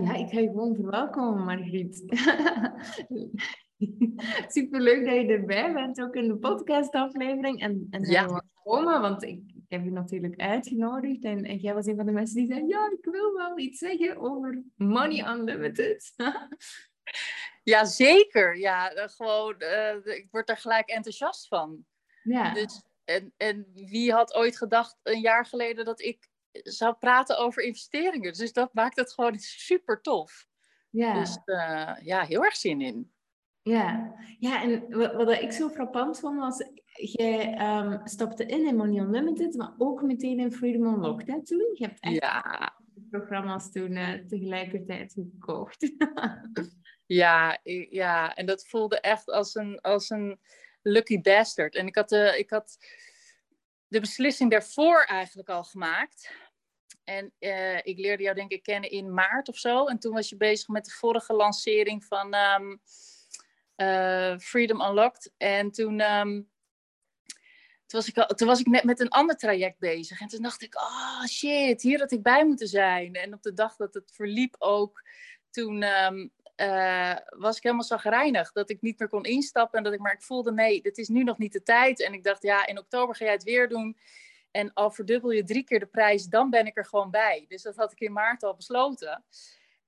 ja, ik ga je gewoon verwelkomen, Margriet. Superleuk dat je erbij bent, ook in de podcastaflevering. En, en dat ja. komen, want ik, ik, heb je natuurlijk uitgenodigd. En, en jij was een van de mensen die zei, ja, ik wil wel iets zeggen over Money Unlimited. ja, zeker. Ja, gewoon, uh, ik word er gelijk enthousiast van. Ja. Dus, en, en wie had ooit gedacht een jaar geleden dat ik zou praten over investeringen? Dus dat maakt het gewoon super tof. Ja. Dus uh, ja, heel erg zin in. Ja, ja en wat, wat ik zo frappant vond was, jij um, stapte in in Money Unlimited, maar ook meteen in Freedom Unlocked hè, toen. Je hebt echt ja. programma's toen uh, tegelijkertijd gekocht. ja, ja, en dat voelde echt als een, als een lucky bastard. En ik had, de, ik had de beslissing daarvoor eigenlijk al gemaakt. En uh, ik leerde jou denk ik kennen in maart of zo. En toen was je bezig met de vorige lancering van... Um, uh, Freedom Unlocked. En toen, um, toen, was ik al, toen was ik net met een ander traject bezig. En toen dacht ik, oh shit, hier had ik bij moeten zijn. En op de dag dat het verliep ook, toen um, uh, was ik helemaal zagrijnig. Dat ik niet meer kon instappen. En dat ik, maar ik voelde, nee, dit is nu nog niet de tijd. En ik dacht, ja, in oktober ga jij het weer doen. En al verdubbel je drie keer de prijs, dan ben ik er gewoon bij. Dus dat had ik in maart al besloten.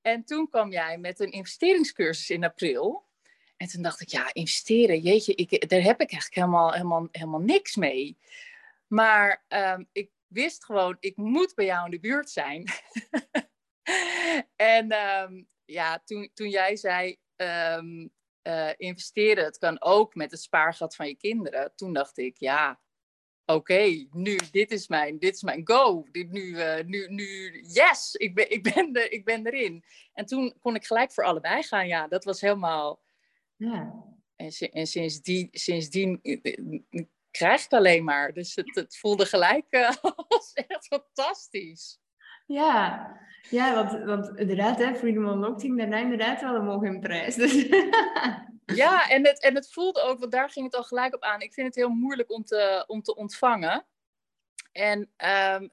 En toen kwam jij met een investeringscursus in april. En toen dacht ik, ja, investeren, jeetje, ik, daar heb ik eigenlijk helemaal, helemaal, helemaal niks mee. Maar um, ik wist gewoon, ik moet bij jou in de buurt zijn. en um, ja, toen, toen jij zei, um, uh, investeren, het kan ook met het spaargat van je kinderen. Toen dacht ik, ja, oké, nu, dit is mijn, dit is mijn go. Dit, nu, uh, nu, nu, yes, ik ben, ik, ben de, ik ben erin. En toen kon ik gelijk voor allebei gaan. Ja, dat was helemaal ja. En, en sindsdien, sindsdien eh, eh, krijg ik alleen maar. Dus het, het voelde gelijk uh, als echt fantastisch. Ja, ja want, want inderdaad, hè, Freedom Unlocked ging daarna inderdaad wel omhoog in prijs. Dus. Ja, en het, en het voelde ook, want daar ging het al gelijk op aan. Ik vind het heel moeilijk om te, om te ontvangen. En um,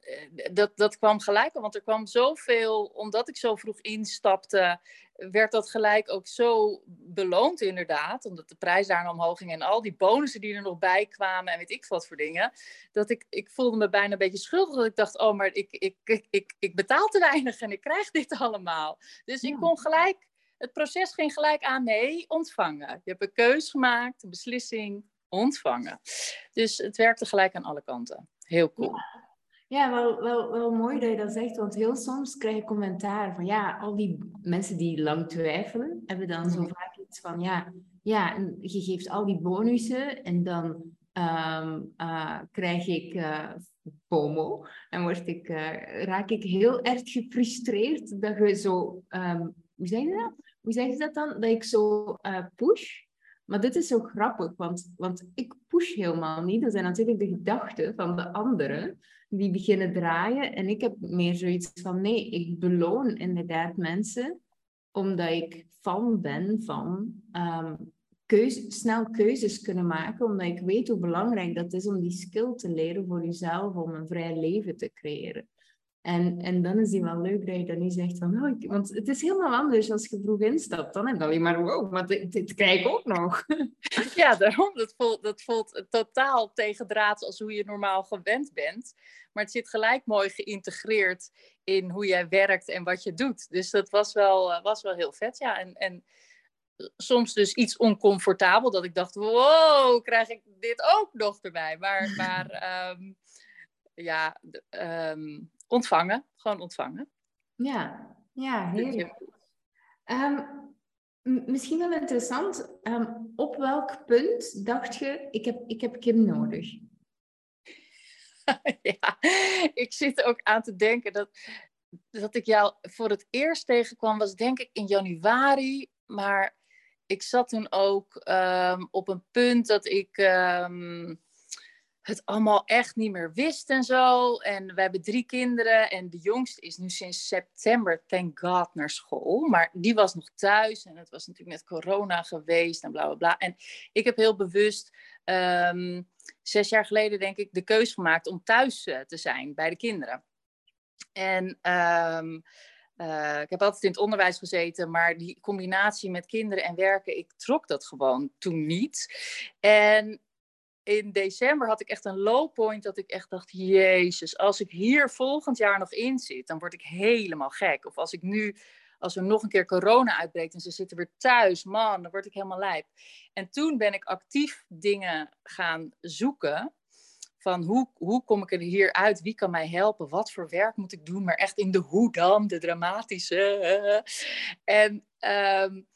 dat, dat kwam gelijk al, want er kwam zoveel, omdat ik zo vroeg instapte, werd dat gelijk ook zo beloond inderdaad. Omdat de prijs daar omhoog ging en al die bonussen die er nog bij kwamen en weet ik wat voor dingen. Dat ik, ik voelde me bijna een beetje schuldig. Dat ik dacht, oh maar ik, ik, ik, ik, ik betaal te weinig en ik krijg dit allemaal. Dus ik kon gelijk, het proces ging gelijk aan, nee, ontvangen. Je hebt een keus gemaakt, een beslissing, ontvangen. Dus het werkte gelijk aan alle kanten. Heel cool. Ja. Wel, wel, wel mooi dat je dat zegt, want heel soms krijg je commentaar van ja, al die mensen die lang twijfelen, hebben dan zo mhm. vaak iets van ja, ja, je geeft al die bonussen en dan ehm, eh, krijg ik uh, FOMO en word ik, uh, raak ik heel erg gefrustreerd dat je zo, um, hoe zeg je dat? Hoe zeg je dat dan? Dat ik zo push maar dit is zo grappig, want, want ik push helemaal niet. Dat zijn natuurlijk de gedachten van de anderen die beginnen draaien. En ik heb meer zoiets van, nee, ik beloon inderdaad mensen omdat ik fan ben van um, snel keuzes kunnen maken, omdat ik weet hoe belangrijk dat is om die skill te leren voor jezelf, om een vrij leven te creëren. En, en dan is die wel leuk dat je dan niet zegt van, oh, ik, want het is helemaal anders als je vroeg instapt. Dan heb je alleen maar, wow, maar dit, dit krijg ik ook nog. Ja, daarom, dat voelt, dat voelt totaal tegendraads als hoe je normaal gewend bent. Maar het zit gelijk mooi geïntegreerd in hoe jij werkt en wat je doet. Dus dat was wel, eh, was wel heel vet, ja. En, en soms dus iets oncomfortabel, dat ik dacht, wow, krijg ik dit ook nog erbij? Maar, maar um, ja, um, ontvangen. Gewoon ontvangen. Ja, ja heerlijk. Um, misschien wel interessant. Um, op welk punt dacht je, ik heb, ik heb Kim nodig? ja, ik zit ook aan te denken dat, dat ik jou voor het eerst tegenkwam, was denk ik in januari. Maar ik zat toen ook um, op een punt dat ik het allemaal echt niet meer wist en zo. En we hebben drie kinderen en de jongste is nu sinds september, thank god, naar school. Maar die was nog thuis en het was natuurlijk net corona geweest en bla bla bla. En ik heb heel bewust ehm, zes jaar geleden, denk ik, de keuze gemaakt om thuis eh, te zijn bij de kinderen. En um, eh, ik heb altijd in het onderwijs gezeten, maar die combinatie met kinderen en werken, ik trok dat gewoon toen niet. En in december had ik echt een low point dat ik echt dacht, jezus, als ik hier volgend jaar nog in zit, dan word ik helemaal gek. Of als ik nu, als er nog een keer corona uitbreekt en ze zitten weer thuis, man, dan word ik helemaal lijp. En toen ben ik actief dingen gaan zoeken van hoe, hoe kom ik er hier uit? Wie kan mij helpen? Wat voor werk moet ik doen? Maar echt in de hoe dan, de dramatische. En um,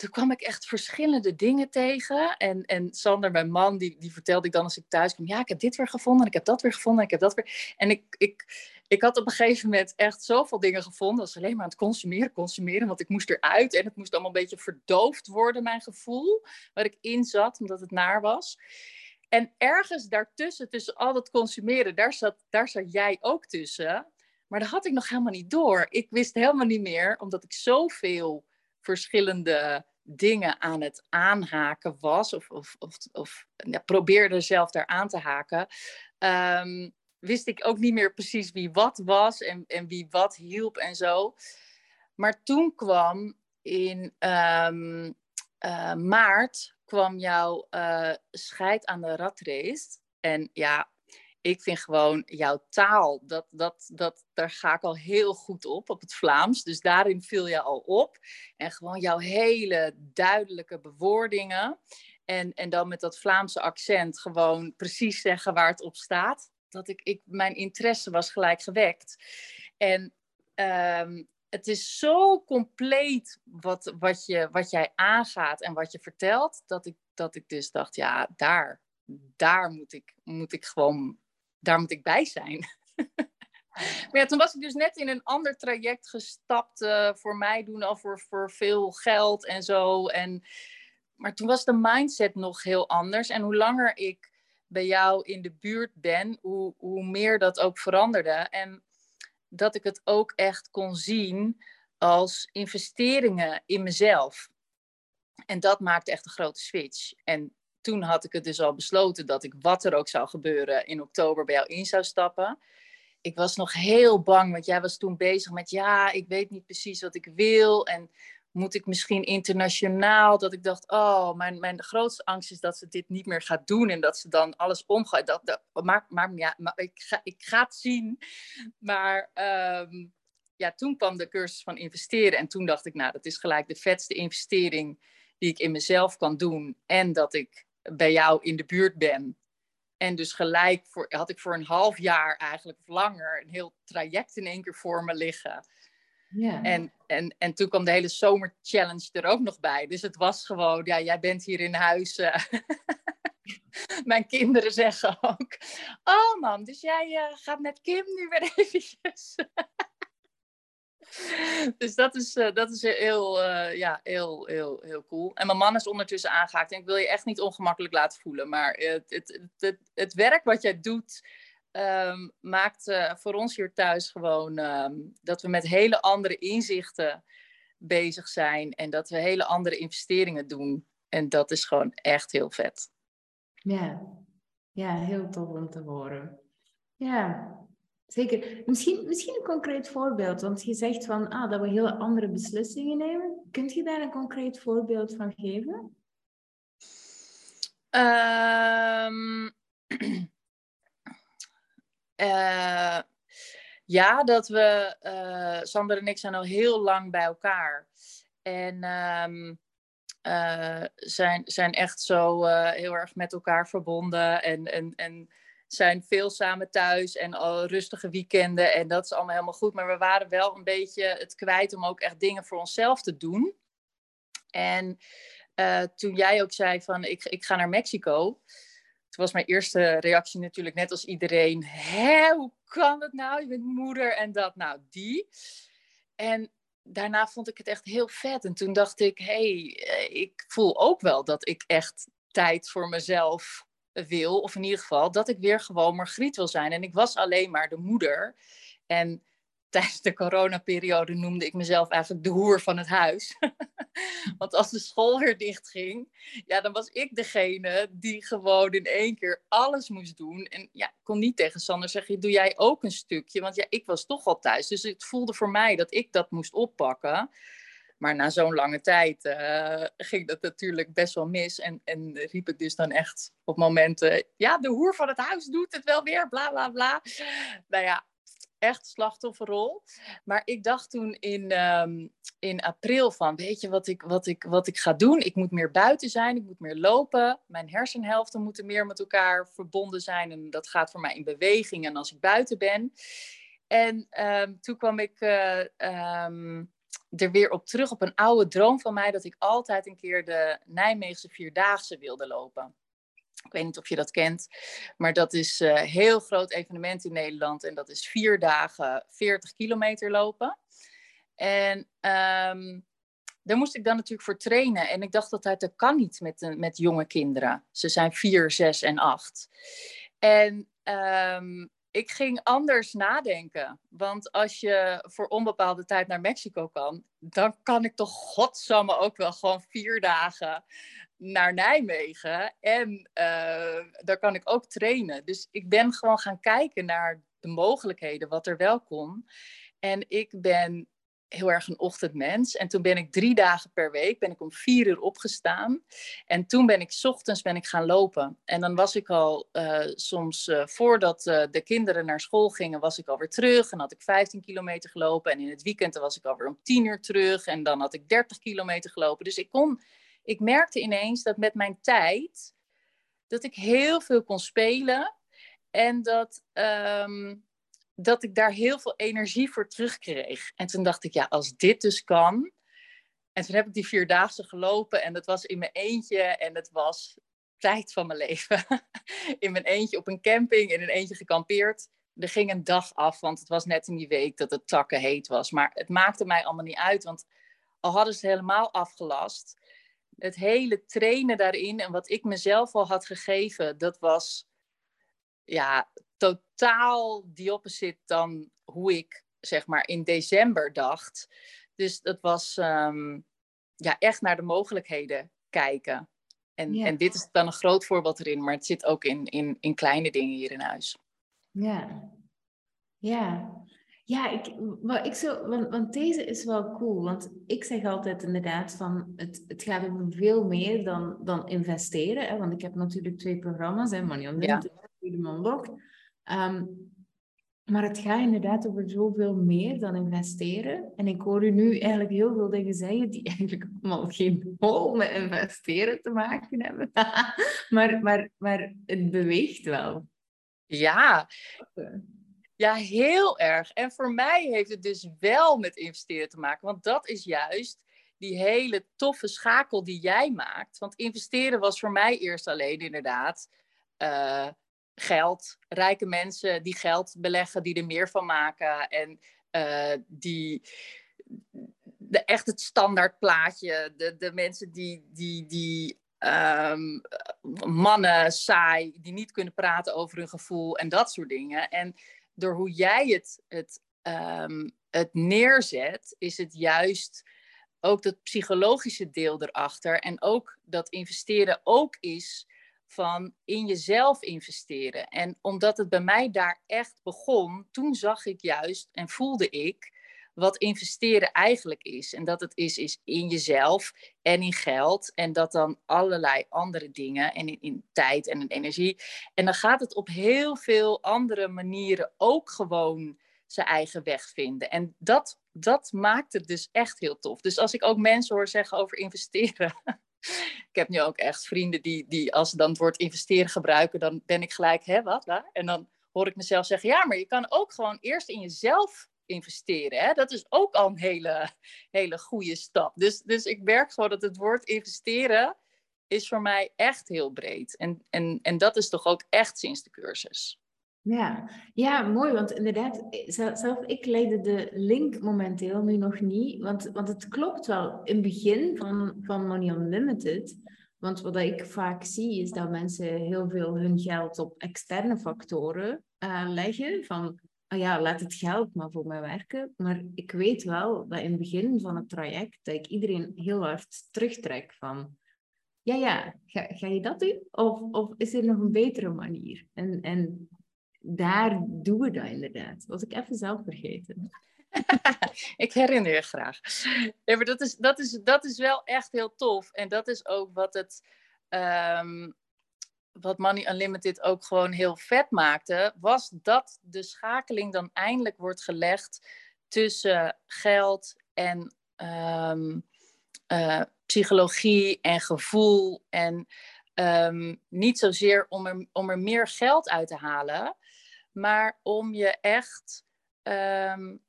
toen kwam ik echt verschillende dingen tegen. En, en Sander, mijn man, die, die vertelde ik dan als ik thuis kwam... ja, ik heb dit weer gevonden, en ik heb dat weer gevonden, en ik heb dat weer... En ik, ik, ik had op een gegeven moment echt zoveel dingen gevonden... dat was alleen maar aan het consumeren, consumeren... want ik moest eruit en het moest allemaal een beetje verdoofd worden, mijn gevoel... waar ik in zat, omdat het naar was. En ergens daartussen, tussen al dat consumeren... daar zat, daar zat jij ook tussen... Maar dat had ik nog helemaal niet door. Ik wist helemaal niet meer, omdat ik zoveel verschillende dingen aan het aanhaken was, of, of, of, of ja, probeerde zelf daar aan te haken, um, wist ik ook niet meer precies wie wat was en, en wie wat hielp en zo. Maar toen kwam in um, uh, maart kwam jouw uh, scheid aan de ratrace. En ja, ik vind gewoon jouw taal, dat, dat, dat, daar ga ik al heel goed op, op het Vlaams. Dus daarin viel je al op. En gewoon jouw hele duidelijke bewoordingen. En, en dan met dat Vlaamse accent gewoon precies zeggen waar het op staat. Dat ik, ik mijn interesse was gelijk gewekt. En um, het is zo compleet wat, wat, je, wat jij aangaat en wat je vertelt, dat ik, dat ik dus dacht, ja, daar, daar moet ik, moet ik gewoon daar moet ik bij zijn. maar ja, toen was ik dus net in een ander traject gestapt. Uh, voor mij doen al voor, voor veel geld en zo. En, maar toen was de mindset nog heel anders. En hoe langer ik bij jou in de buurt ben, hoe, hoe meer dat ook veranderde. En dat ik het ook echt kon zien als investeringen in mezelf. En dat maakte echt een grote switch. En toen had ik het dus al besloten dat ik wat er ook zou gebeuren in oktober bij jou in zou stappen. Ik was nog heel bang, want jij was toen bezig met ja, ik weet niet precies wat ik wil en moet ik misschien internationaal? Dat ik dacht, oh, mijn, mijn grootste angst is dat ze dit niet meer gaat doen en dat ze dan alles omgaat. Dat, dat, maar, maar ja, maar ik, ga, ik ga het zien. Maar ehm, ja, toen kwam de cursus van investeren en toen dacht ik, nou, dat is gelijk de vetste investering die ik in mezelf kan doen en dat ik bij jou in de buurt ben. En dus gelijk voor, had ik voor een half jaar eigenlijk of langer een heel traject in één keer voor me liggen. Ja. En, en, en toen kwam de hele zomerchallenge er ook nog bij. Dus het was gewoon, ja, jij bent hier in huis. Uh, Mijn kinderen zeggen ook, oh man, dus jij uh, gaat met Kim nu weer eventjes. dus dat is, uh, dat is heel, uh, ja, heel, heel, heel cool. En mijn man is ondertussen aangehaakt. En ik wil je echt niet ongemakkelijk laten voelen. Maar het, het, het, het werk wat jij doet, um, maakt voor ons hier thuis gewoon um, dat we met hele andere inzichten bezig zijn. En dat we hele andere investeringen doen. En dat is gewoon echt heel vet. Ja, ja heel tof om te horen. Ja, Zeker. Misschien, misschien een concreet voorbeeld, want je zegt van, ah, dat we hele andere beslissingen nemen. Kunt je daar een concreet voorbeeld van geven? Um, uh, ja, dat we, uh, Sander en ik zijn al heel lang bij elkaar. En um, zijn, zijn echt zo heel erg met elkaar verbonden. En, en, en zijn veel samen thuis en al rustige weekenden. En dat is allemaal helemaal goed. Maar we waren wel een beetje het kwijt om ook echt dingen voor onszelf te doen. En uh, toen jij ook zei van ik, ik ga naar Mexico. Toen was mijn eerste reactie natuurlijk net als iedereen. Hé, hoe kan het nou? Je bent moeder en dat. Nou, die. En daarna vond ik het echt heel vet. En toen dacht ik, hé, hey, eh, ik voel ook wel dat ik echt tijd voor mezelf wil, of in ieder geval dat ik weer gewoon Margriet wil zijn. En ik was alleen maar de moeder. En tijdens de coronaperiode noemde ik mezelf eigenlijk de hoer van het huis. Want als de school weer dicht ging, ja, dan was ik degene die gewoon in één keer alles moest doen. En ja, ik kon niet tegen Sander zeggen, doe jij ook een stukje? Want ja, ik was toch al thuis. Dus het voelde voor mij dat ik dat moest oppakken. Maar na zo'n lange tijd uh, ging dat natuurlijk best wel mis. En, en riep ik dus dan echt op momenten: ja, de hoer van het huis doet het wel weer, bla bla bla. Nou ja, echt slachtofferrol. Maar ik dacht toen in, um, in april van, weet je wat ik, wat, ik, wat ik ga doen? Ik moet meer buiten zijn, ik moet meer lopen. Mijn hersenhelften moeten meer met elkaar verbonden zijn. En dat gaat voor mij in beweging en als ik buiten ben. En um, toen kwam ik uh, um, er weer op terug op een oude droom van mij... dat ik altijd een keer de Nijmeegse Vierdaagse wilde lopen. Ik weet niet of je dat kent, maar dat is een heel groot evenement in Nederland. En dat is vier dagen 40 kilometer lopen. En um, daar moest ik dan natuurlijk voor trainen. En ik dacht altijd, dat kan niet met, met jonge kinderen. Ze zijn vier, zes en acht. En um, ik ging anders nadenken. Want als je voor onbepaalde tijd naar Mexico kan, dan kan ik toch godsamme ook wel gewoon vier dagen naar Nijmegen. En uh, daar kan ik ook trainen. Dus ik ben gewoon gaan kijken naar de mogelijkheden, wat er wel kon. En ik ben heel erg een ochtendmens. En toen ben ik drie dagen per week, ben ik om vier uur opgestaan. En toen ben ik ochtends ben ik gaan lopen. En dan was ik al uh, soms uh, voordat uh, de kinderen naar school gingen, was ik alweer terug. En had ik 15 kilometer gelopen. En in het weekend was ik alweer om tien uur terug. En dan had ik 30 kilometer gelopen. Dus ik kon ik merkte ineens dat met mijn tijd, dat ik heel veel kon spelen. En dat, um, dat ik daar heel veel energie voor terugkreeg. En toen dacht ik, ja, als dit dus kan. En toen heb ik die vierdaagse gelopen en dat was in mijn eentje en het was tijd van mijn leven. in mijn eentje op een camping, in een eentje gekampeerd. Er ging een dag af, want het was net in die week dat het takken heet was. Maar het maakte mij allemaal niet uit, want al hadden ze het helemaal afgelast het hele trainen daarin en wat ik mezelf al had gegeven, dat was ja, totaal die opposite dan hoe ik zeg maar in december dacht. Dus dat was um, ja, echt naar de mogelijkheden kijken. En, ja. en dit is dan een groot voorbeeld erin, maar het zit ook in, in, in kleine dingen hier in huis. Ja, ja. Ja, ik, maar ik zo, want, want, deze is wel cool. Want ik zeg altijd inderdaad van het, het gaat om veel meer dan, dan investeren. Hè? Want ik heb natuurlijk twee programma's, hè, Money Unlimited ja. Freedom Unlocked. Um, maar het gaat inderdaad over zoveel meer dan investeren. En ik hoor u nu eigenlijk heel veel dingen zeggen die eigenlijk allemaal geen hol met investeren te maken hebben. maar, maar, maar het beweegt wel. Ja, ja, heel erg. En voor mij heeft het dus wel met investeren te maken. Want dat is juist die hele toffe schakel die jij maakt. Want investeren was voor mij eerst alleen inderdaad uh, geld. Rijke mensen die geld beleggen, die er meer van maken. En uh, die de, echt het standaardplaatje. De, de mensen die, die, die um, mannen saai, die niet kunnen praten over hun gevoel en dat soort dingen. En door hoe jij het, het, um, het neerzet, is het juist ook dat psychologische deel erachter. En ook dat investeren ook is van in jezelf investeren. En omdat het bij mij daar echt begon, toen zag ik juist en voelde ik wat investeren eigenlijk is. En dat het is, is in jezelf en in geld. En dat dan allerlei andere dingen en in, in tijd en in energie. En dan gaat het op heel veel andere manieren ook gewoon zijn eigen weg vinden. En dat, dat maakt het dus echt heel tof. Dus als ik ook mensen hoor zeggen over investeren. ik heb nu ook echt vrienden die, die als ze dan het woord investeren gebruiken, dan ben ik gelijk, hè, wat? Waar? En dan hoor ik mezelf zeggen, ja, maar je kan ook gewoon eerst in jezelf investeren. Hè? Dat is ook al een hele, hele goede stap. Dus, dus ik merk gewoon dat het woord investeren is voor mij echt heel breed. En, en, en dat is toch ook echt sinds de cursus. Ja, ja, mooi, want inderdaad, zelf ik leidde de link momenteel nu nog niet, want, want het klopt wel in het begin van, van Money Unlimited, want wat ik vaak zie is dat mensen heel veel hun geld op externe factoren uh, leggen, van oh ja, laat het geld maar voor mij werken. Maar ik weet wel dat in het begin van het traject, dat ik iedereen heel hard terugtrek van, ja, ja, ga, ga je dat doen? Of, of is er nog een betere manier? En, en daar doen we dat inderdaad. Was ik even zelf vergeten. ik herinner je graag. Ja, maar dat, is, dat, is, dat is wel echt heel tof. En dat is ook wat het. Um, wat Money Unlimited ook gewoon heel vet maakte, was dat de schakeling dan eindelijk wordt gelegd tussen geld en um, uh, psychologie en gevoel. En um, niet zozeer om er, om er meer geld uit te halen, maar om je echt um,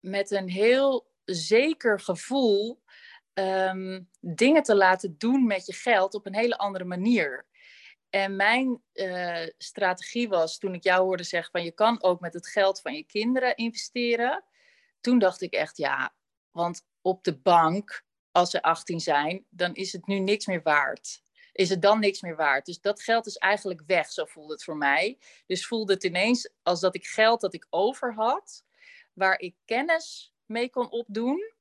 met een heel zeker gevoel um, dingen te laten doen met je geld op een hele andere manier. En mijn uh, strategie was, toen ik jou hoorde zeggen van je kan ook met het geld van je kinderen investeren. Toen dacht ik echt ja, want op de bank, als ze 18 zijn, dan is het nu niks meer waard. Is het dan niks meer waard? Dus dat geld is eigenlijk weg, zo voelde het voor mij. Dus voelde het ineens als dat ik geld dat ik over had, waar ik kennis mee kon opdoen.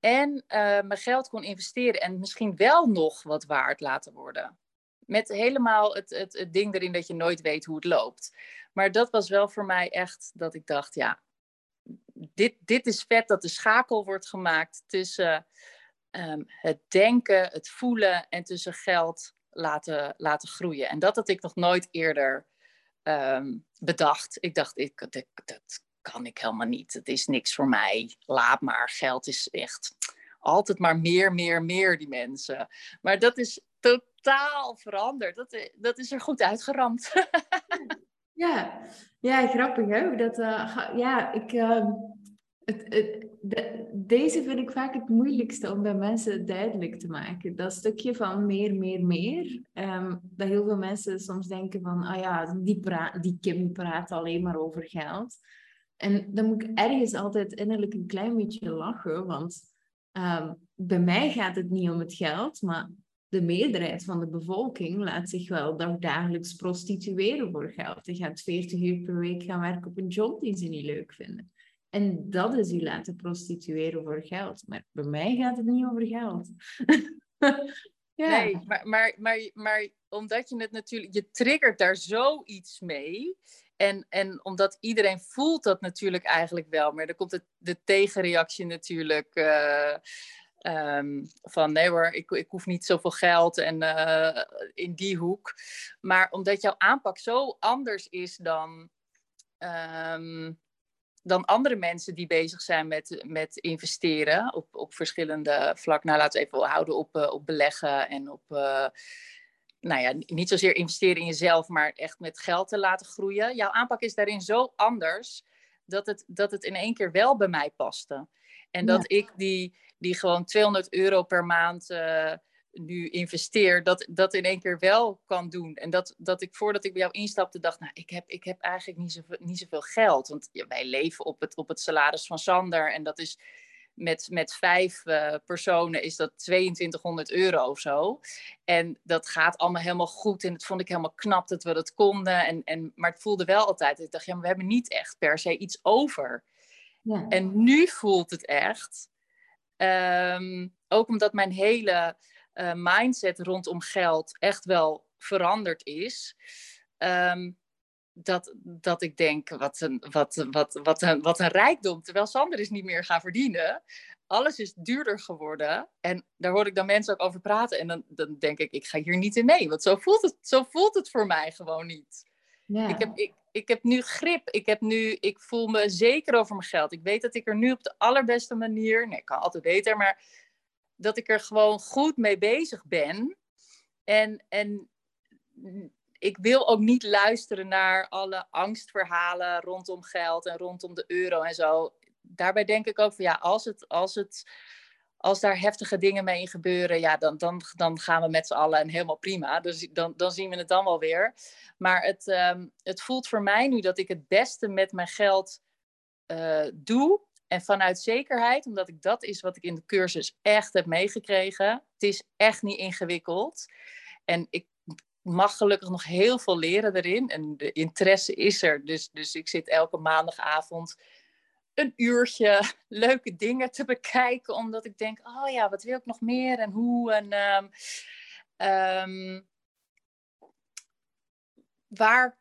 En uh, mijn geld kon investeren en misschien wel nog wat waard laten worden. Met helemaal het, het, het ding erin dat je nooit weet hoe het loopt. Maar dat was wel voor mij echt dat ik dacht, ja, dit, dit is vet dat de schakel wordt gemaakt tussen um, het denken, het voelen en tussen geld laten, laten groeien. En dat had ik nog nooit eerder um, bedacht. Ik dacht, ik, dat, dat kan ik helemaal niet. Het is niks voor mij. Laat maar. Geld is echt altijd maar meer, meer, meer, die mensen. Maar dat is totaal veranderd. Dat, dat is er goed uitgeramd. ja. ja, grappig hè. Dat, uh, ja, ik, uh, het, het, de, deze vind ik vaak het moeilijkste om bij mensen duidelijk te maken. Dat stukje van meer, meer, meer. Um, dat heel veel mensen soms denken van, ah ja, die, die Kim praat alleen maar over geld. En dan moet ik ergens altijd innerlijk een klein beetje lachen, want um, bij mij gaat het niet om het geld, maar de meerderheid van de bevolking laat zich wel dagelijks prostitueren voor geld. Die gaat 40 uur per week gaan werken op een job die ze niet leuk vinden. En dat is u laten prostitueren voor geld. Maar bij mij gaat het niet over geld. ja. Nee, maar, maar, maar, maar omdat je het natuurlijk, je triggert daar zoiets mee. En, en omdat iedereen voelt dat natuurlijk eigenlijk wel. Maar dan komt het, de tegenreactie natuurlijk. Uh, um, van nee hoor, ik, ik hoef niet zoveel geld en uh, in die hoek. Maar omdat jouw aanpak zo anders is dan um, dan andere mensen die bezig zijn met, met investeren op, op verschillende vlakken. Nou, laten we even houden op, uh, op beleggen en op, uh, nou ja, niet zozeer investeren in jezelf, maar echt met geld te laten groeien. Jouw aanpak is daarin zo anders dat het, dat het in één keer wel bij mij paste. En dat ik die, die gewoon 200 euro per maand uh, nu investeer, dat, dat in één keer wel kan doen. En dat, dat ik voordat ik bij jou instapte dacht, nou, ik heb, ik heb eigenlijk niet zoveel, niet zoveel geld. Want ja, wij leven op het, op het salaris van Sander en dat is met, met vijf uh, personen is dat 2200 euro of zo. En dat gaat allemaal helemaal goed. En dat vond ik helemaal knap dat we dat konden. En, en, maar het voelde wel altijd. Ik dacht, ja, maar we hebben niet echt per se iets over. Ja. En nu voelt het echt. Um, ook omdat mijn hele uh, mindset rondom geld echt wel veranderd is. Um, dat, dat ik denk, wat een, wat, wat, wat, een, wat een rijkdom. Terwijl Sander is niet meer gaan verdienen. Alles is duurder geworden. En daar hoor ik dan mensen ook over praten. En dan, dan denk ik, ik ga hier niet in mee. Want zo voelt het, zo voelt het voor mij gewoon niet. Ja. Ik, heb, ik, ik heb nu grip. Ik, heb nu, ik voel me zeker over mijn geld. Ik weet dat ik er nu op de allerbeste manier... Nee, ik kan altijd beter, maar dat ik er gewoon goed mee bezig ben. En, en ik wil ook niet luisteren naar alle angstverhalen rondom geld en rondom de euro en zo. Daarbij denk ik ook van ja, als, het, als, het, als daar heftige dingen mee gebeuren, ja, dan, dan, dan gaan we met z'n allen en helemaal prima. Dus dan, dan zien we het dan wel weer. Maar het, um, het voelt voor mij nu dat ik het beste met mijn geld uh, doe. En vanuit zekerheid, omdat ik dat is wat ik in de cursus echt heb meegekregen. Het is echt niet ingewikkeld. En ik mag gelukkig nog heel veel leren erin. En de interesse is er. Dus, dus ik zit elke maandagavond een uurtje leuke dingen te bekijken. Omdat ik denk, oh ja, wat wil ik nog meer en hoe. En um, um, waar,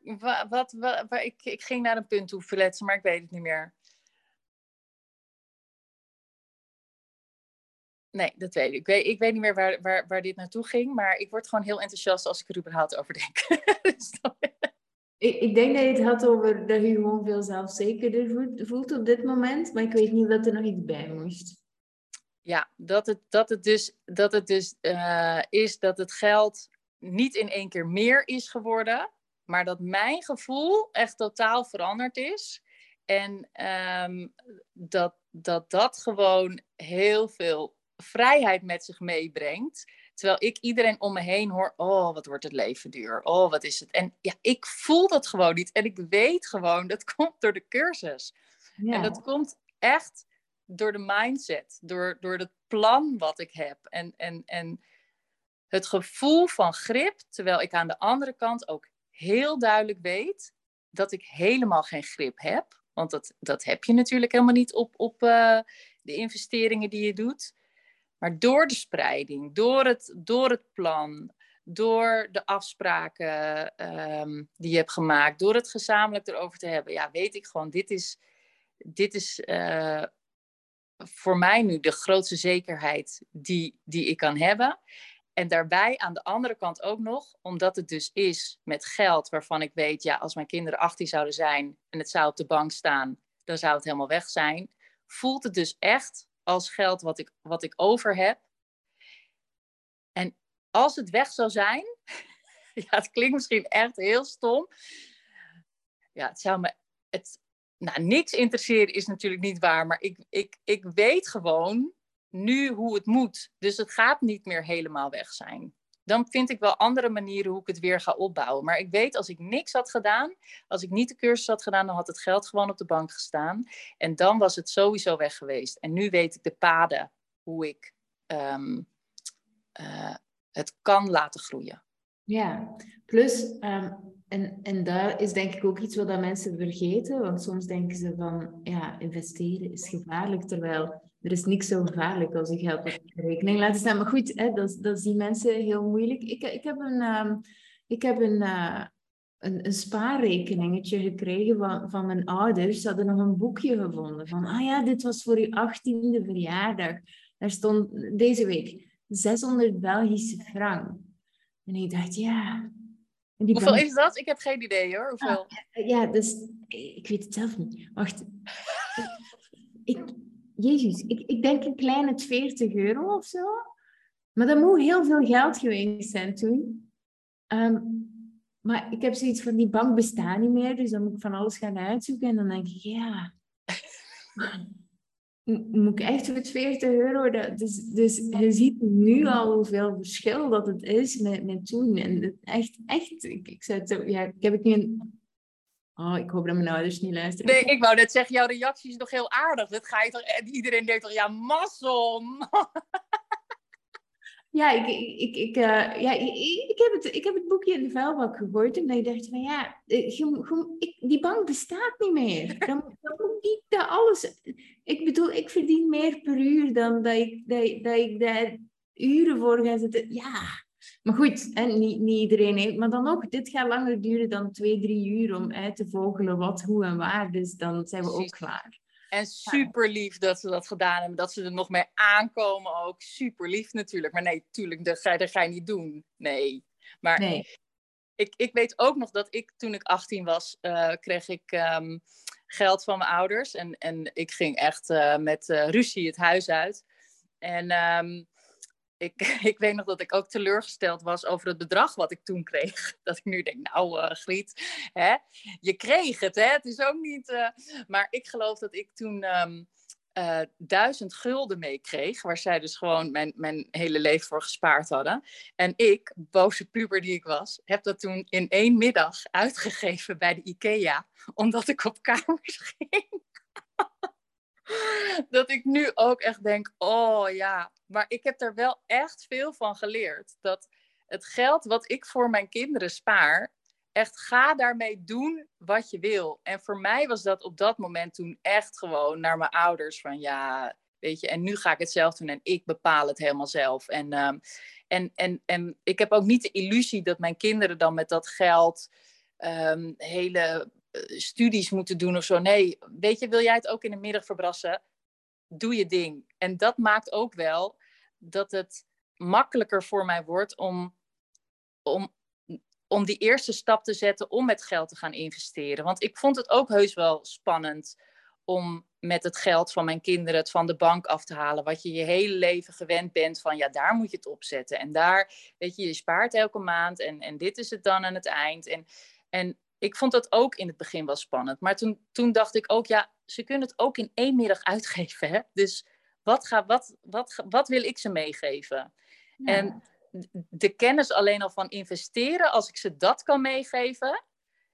wat, wat, waar, ik, ik ging naar een punt toe verletsen, maar ik weet het niet meer. Nee, dat weet ik. Ik weet, ik weet niet meer waar, waar, waar dit naartoe ging, maar ik word gewoon heel enthousiast als ik er überhaupt over denk. dus ik, ik, denk dat je het had over dat je gewoon veel zelfzekerder voelt, op dit moment, maar ik weet niet dat er nog iets bij moest. Ja, dat het, dat het dus, dat het dus uh, is dat het geld niet in één keer meer is geworden, maar dat mijn gevoel echt totaal veranderd is. En um, dat, dat dat gewoon heel veel vrijheid met zich meebrengt. Terwijl ik iedereen om me heen hoor, oh, wat wordt het leven duur. Oh, wat is het. En ja, ik voel dat gewoon niet. En ik weet gewoon, dat komt door de cursus. Ja. En dat komt echt door de mindset, door, door het plan wat ik heb. En, en, en het gevoel van grip, terwijl ik aan de andere kant ook heel duidelijk weet dat ik helemaal geen grip heb. Want dat, dat heb je natuurlijk helemaal niet op, op uh, de investeringen die je doet. Maar door de spreiding, door het, door het plan, door de afspraken um, die je hebt gemaakt, door het gezamenlijk erover te hebben, ja, weet ik gewoon, dit is, dit is uh, voor mij nu de grootste zekerheid die, die ik kan hebben. En daarbij aan de andere kant ook nog, omdat het dus is met geld waarvan ik weet, ja, als mijn kinderen 18 zouden zijn en het zou op de bank staan, dan zou het helemaal weg zijn. Voelt het dus echt als geld wat ik, wat ik over heb. En als het weg zou zijn, ja, het klinkt misschien echt heel stom. Ja, het zou me. Het, nou, niks interesseren is natuurlijk niet waar, maar ik, ik, ik weet gewoon nu hoe het moet. Dus het gaat niet meer helemaal weg zijn. Dan vind ik wel andere manieren hoe ik het weer ga opbouwen. Maar ik weet, als ik niks had gedaan, als ik niet de cursus had gedaan, dan had het geld gewoon op de bank gestaan. En dan was het sowieso weg geweest. En nu weet ik de paden hoe ik um, uh, het kan laten groeien. Ja, plus, um, en, en daar is denk ik ook iets wat mensen vergeten. Want soms denken ze van, ja, investeren is gevaarlijk. Terwijl er is niks zo gevaarlijk als je geld op rekening laten staan. Maar goed, hè, dat, dat zien mensen heel moeilijk. Ik, ik heb een, um, ik heb een, uh, een, een, spaarrekeningetje gekregen van, van mijn ouders. Ze hadden nog een boekje gevonden van, ah ja, dit was voor uw achttiende verjaardag. Daar stond deze week 600 Belgische frank. En ik dacht, ja... Hoeveel is dat? Ik heb geen idee hoor. Hoeveel? Ah, ja, dus ik weet het zelf niet. Wacht. ik, Jezus, ik, ik denk een kleine 40 euro of zo. Maar dat moet heel veel geld geweest zijn toen. Um, maar ik heb zoiets van, die bank bestaat niet meer, dus dan moet ik van alles gaan uitzoeken. En dan denk ik, ja, moet ik echt met 40 euro... Dus, dus je ziet nu al hoeveel verschil dat het is met, met toen. En echt, echt, ik, ik, het, ja, ik heb het nu een Oh, ik hoop dat mijn ouders niet luisteren. Nee, ik wou net zeggen, jouw reactie is nog heel aardig. Dat ga je toch, iedereen denkt toch, ja, massom. ja, ik, ik, ik, uh, ja ik, ik, heb het, ik heb het boekje in de vuilbak gegooid. En ik dacht van, ja, eh, ik, die bank bestaat niet meer. Dan, dan moet ik dat alles... Ik bedoel, ik verdien meer per uur dan dat ik, dat, dat ik daar uren voor ga zitten. Ja, maar goed, hè, niet, niet iedereen heeft. Maar dan nog, dit gaat langer duren dan twee, drie uur om uit te vogelen wat, hoe en waar. Dus dan zijn we ook klaar. En super lief dat ze dat gedaan hebben. Dat ze er nog mee aankomen ook. Super lief natuurlijk. Maar nee, tuurlijk, dat ga, dat ga je niet doen. Nee. Maar nee. Ik, ik weet ook nog dat ik toen ik 18 was, uh, kreeg ik um, geld van mijn ouders. En, en ik ging echt uh, met uh, ruzie het huis uit. En um, ik, ik weet nog dat ik ook teleurgesteld was over het bedrag wat ik toen kreeg. Dat ik nu denk, nou uh, Griet, hè, je kreeg het, hè? het is ook niet... Uh... maar ik geloof dat ik toen um, uh, duizend gulden meekreeg, waar zij dus gewoon mijn, mijn hele leven voor gespaard hadden. En ik, boze puber die ik was, heb dat toen in één middag uitgegeven bij de IKEA, omdat ik op kamers ging. dat ik nu ook echt denk, oh ja, maar ik heb er wel echt veel van geleerd. Dat het geld wat ik voor mijn kinderen spaar, echt ga daarmee doen wat je wil. En voor mij was dat op dat moment toen echt gewoon naar mijn ouders van ja, weet je, en nu ga ik het zelf doen en ik bepaal het helemaal zelf. En, ehm, en, en, en ik heb ook niet de illusie dat mijn kinderen dan met dat geld um, hele eh, studies moeten doen of zo. Nee, weet je, wil jij het ook in de middag verbrassen? Doe je ding. En dat maakt ook wel dat het makkelijker voor mij wordt om, om, om die eerste stap te zetten om met geld te gaan investeren. Want ik vond het ook heus wel spannend om met het geld van mijn kinderen het van de bank af te halen. Wat je je hele leven gewend bent van, ja, daar moet je het opzetten. En daar, weet je, je spaart elke maand en, en dit is het dan aan het eind. En, en ik vond dat ook in het begin wel spannend. Maar toen, toen dacht ik ook, ja, ze kunnen het ook in één middag uitgeven. Hè? Dus wat, ga, wat, wat, wat wil ik ze meegeven? En de kennis alleen al van investeren, als ik ze dat kan meegeven,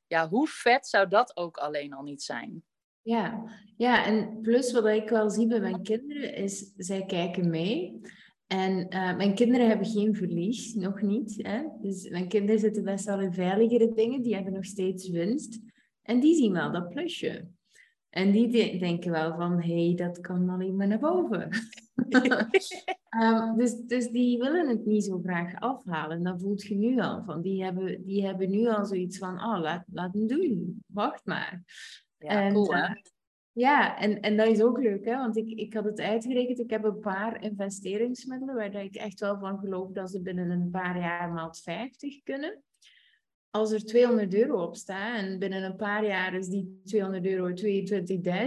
ja, hoe vet zou dat ook alleen al niet zijn? Ja, ja, en plus wat ik wel zie bij mijn kinderen is, zij kijken mee. En uh, mijn kinderen hebben geen verlies, nog niet. Hè? Dus mijn kinderen zitten best wel in veiligere dingen, die hebben nog steeds winst. En die zien wel dat plusje. En die denken wel van, hé, hey, dat kan alleen maar naar boven. um, dus, dus die willen het niet zo graag afhalen. Dat voelt je nu al van. Die hebben, die hebben nu al zoiets van, oh, laat, laat hem doen. Wacht maar. Ja, en, cool hè? Ja, en, en dat is ook leuk, hè? want ik, ik had het uitgerekend. Ik heb een paar investeringsmiddelen waar ik echt wel van geloof dat ze binnen een paar jaar maal 50 kunnen als er 200 euro op staat en binnen een paar jaar is die 200 euro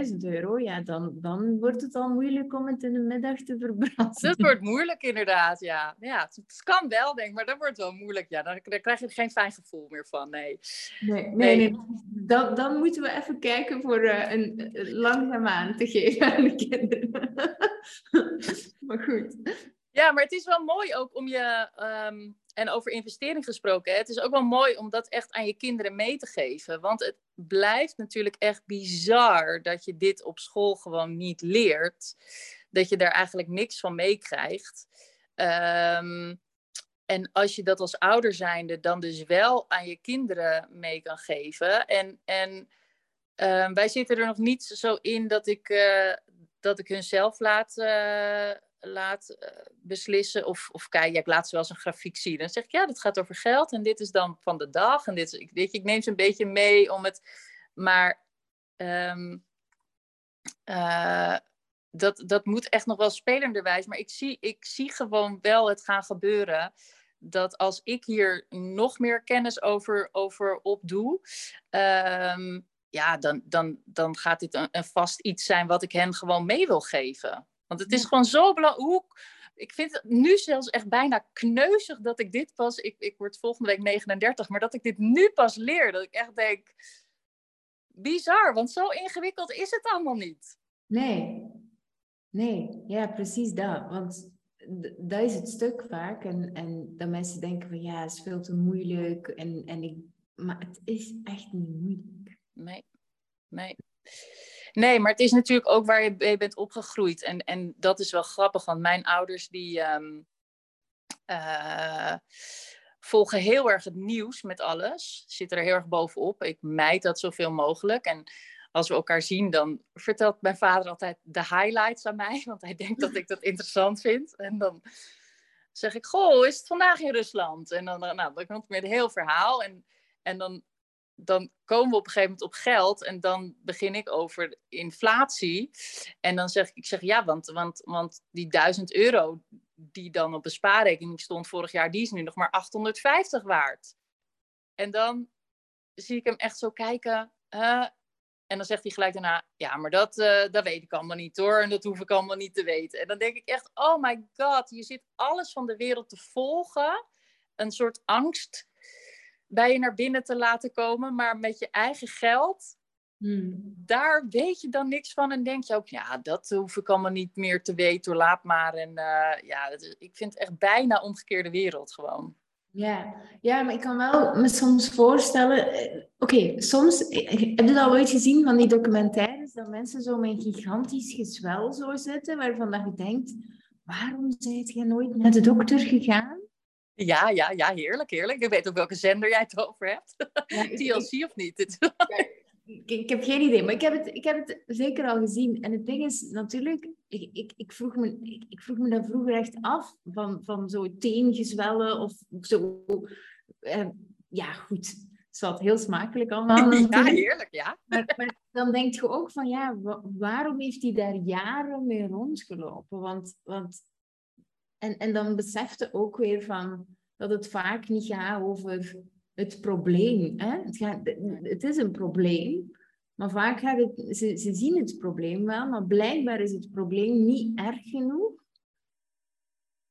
22.000 euro, ja, dan, dan wordt het al moeilijk om het in de middag te verbranden. Dat wordt moeilijk inderdaad, ja. ja het, kan wel, denk ik, maar dat wordt wel moeilijk. Ja, dan, dan krijg je geen fijn gevoel meer van, nee. Nee, nee, nee. Dan, dan moeten we even kijken voor uh, een uh, langzaamaan te geven aan de kinderen. maar goed. Ja, maar het is wel mooi ook om je... Um, en over investering gesproken, hè, het is ook wel mooi om dat echt aan je kinderen mee te geven. Want het blijft natuurlijk echt bizar dat je dit op school gewoon niet leert. Dat je daar eigenlijk niks van meekrijgt. Um, en als je dat als ouder zijnde dan dus wel aan je kinderen mee kan geven. En, en uh, wij zitten er nog niet zo in dat ik, uh, dat ik hun zelf laat, uh, laat uh, beslissen. Of, of kijk, laat ze wel eens een grafiek zien. Dan zeg ik, ja, dit gaat over geld. En dit is dan van de dag. En dit is, ik, ik neem ze een beetje mee om het... Maar um, uh, dat, dat moet echt nog wel spelenderwijs. Maar ik zie, ik zie gewoon wel het gaan gebeuren. Dat als ik hier nog meer kennis over, over opdoe... Um, ja, dan, dan, dan gaat dit een vast iets zijn wat ik hen gewoon mee wil geven. Want het is gewoon zo belangrijk. Ik vind het nu zelfs echt bijna kneuzig dat ik dit pas. Ik, ik word volgende week 39, maar dat ik dit nu pas leer. Dat ik echt denk. Bizar, want zo ingewikkeld is het allemaal niet. Nee, nee, ja, precies dat. Want dat is het stuk vaak. En, en dat mensen denken van ja, het is veel te moeilijk. En, en ik, maar het is echt niet moeilijk. Nee, nee. Nee, maar het is natuurlijk ook waar je mee bent opgegroeid. En, en dat is wel grappig, want mijn ouders die um, uh, volgen heel erg het nieuws met alles. Zitten er heel erg bovenop. Ik mijd dat zoveel mogelijk. En als we elkaar zien, dan vertelt mijn vader altijd de highlights aan mij. Want hij denkt dat ik dat interessant vind. En dan zeg ik, goh, is het vandaag in Rusland? En dan, nou, dan komt met een heel verhaal. En, en dan dan komen we op een gegeven moment op geld en dan begin ik over inflatie. En dan zeg ik, ik zeg ja, want, want, want die 1000 euro die dan op een spaarrekening stond vorig jaar, die is nu nog maar 850 waard. En dan zie ik hem echt zo kijken. En dan zegt hij gelijk daarna, ja, maar dat, uh, dat weet ik allemaal niet hoor. En dat hoef ik allemaal niet te weten. En dan denk ik echt, oh my god, je zit alles van de wereld te volgen. Een soort angst bij je naar binnen te laten komen. Maar met je eigen geld, hmm. daar weet je dan niks van. En denk je ook, ja, dat hoef ik allemaal niet meer te weten. Laat maar. En uh, ja, ik vind het echt bijna omgekeerde wereld gewoon. Ja, ja, maar ik kan wel me soms voorstellen. Eh, oké, soms eh, heb je dat ooit gezien van die documentaires dat mensen zo met een gigantisch gezwel zo zitten, waarvan dat je denkt: waarom zijt je nooit naar de dokter gegaan? Ja, ja, ja, heerlijk, heerlijk. Ik weet ook welke zender jij het over hebt. Ja, TLC of niet? ik, ik, heb geen idee, maar ik heb, het, ik heb het zeker al gezien. En het ding is natuurlijk, ik, ik, ik, vroeg, me, ik, ik vroeg me dat vroeger echt af, van, van zo teengezwellen of zo. Uh, ja, goed, het zat heel smakelijk allemaal. ja, heerlijk, ja. Maar, maar, dan denk je ook van, ja, waarom heeft hij daar jaren mee rondgelopen? Want, want en, en dan besefte ook weer van dat het vaak niet gaat over het probleem. Hè? Het, gaat, het is een probleem, maar vaak gaat het, ze, ze zien het probleem wel, maar blijkbaar is het probleem niet erg genoeg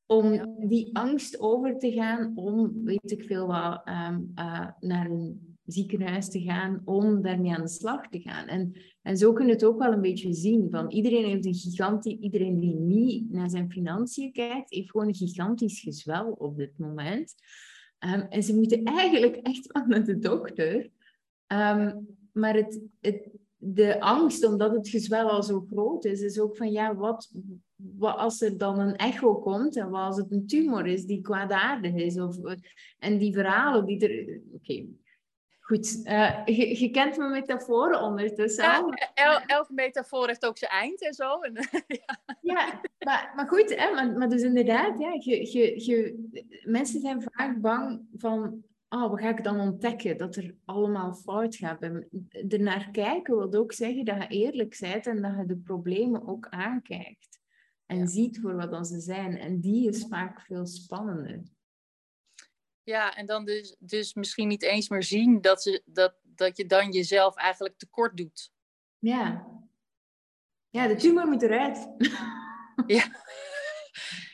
om die angst over te gaan om, weet ik veel wat, um, uh, naar een ziekenhuis te gaan om daarmee aan de slag te gaan. En, en zo kun je het ook wel een beetje zien. Van iedereen heeft een gigantisch, iedereen die niet naar zijn financiën kijkt, heeft gewoon een gigantisch gezwel op dit moment. Um, en ze moeten eigenlijk echt wel naar de dokter. Um, maar het, het, de angst, omdat het gezwel al zo groot is, is ook van ja, wat, wat als er dan een echo komt en wat als het een tumor is die kwaadaardig is? Of, en die verhalen die er. Oké, Goed, uh, je, je, kent mijn metaforen ondertussen. Ja, el, elke metafoor heeft ook zijn eind en zo. ja, ja maar, maar goed, hè, maar, maar dus inderdaad, ja, je, je, je, mensen zijn vaak bang van, oh, wat ga ik dan ontdekken? Dat er allemaal fout gaat. Er naar kijken wil ook zeggen dat je eerlijk bent en dat je de problemen ook aankijkt. En ziet voor wat dan ze zijn. En die is vaak veel spannender. Ja, en dan dus, dus misschien niet eens meer zien dat, ze, dat, dat je dan jezelf eigenlijk tekort doet. Ja. Ja, de tumor moet eruit. ja.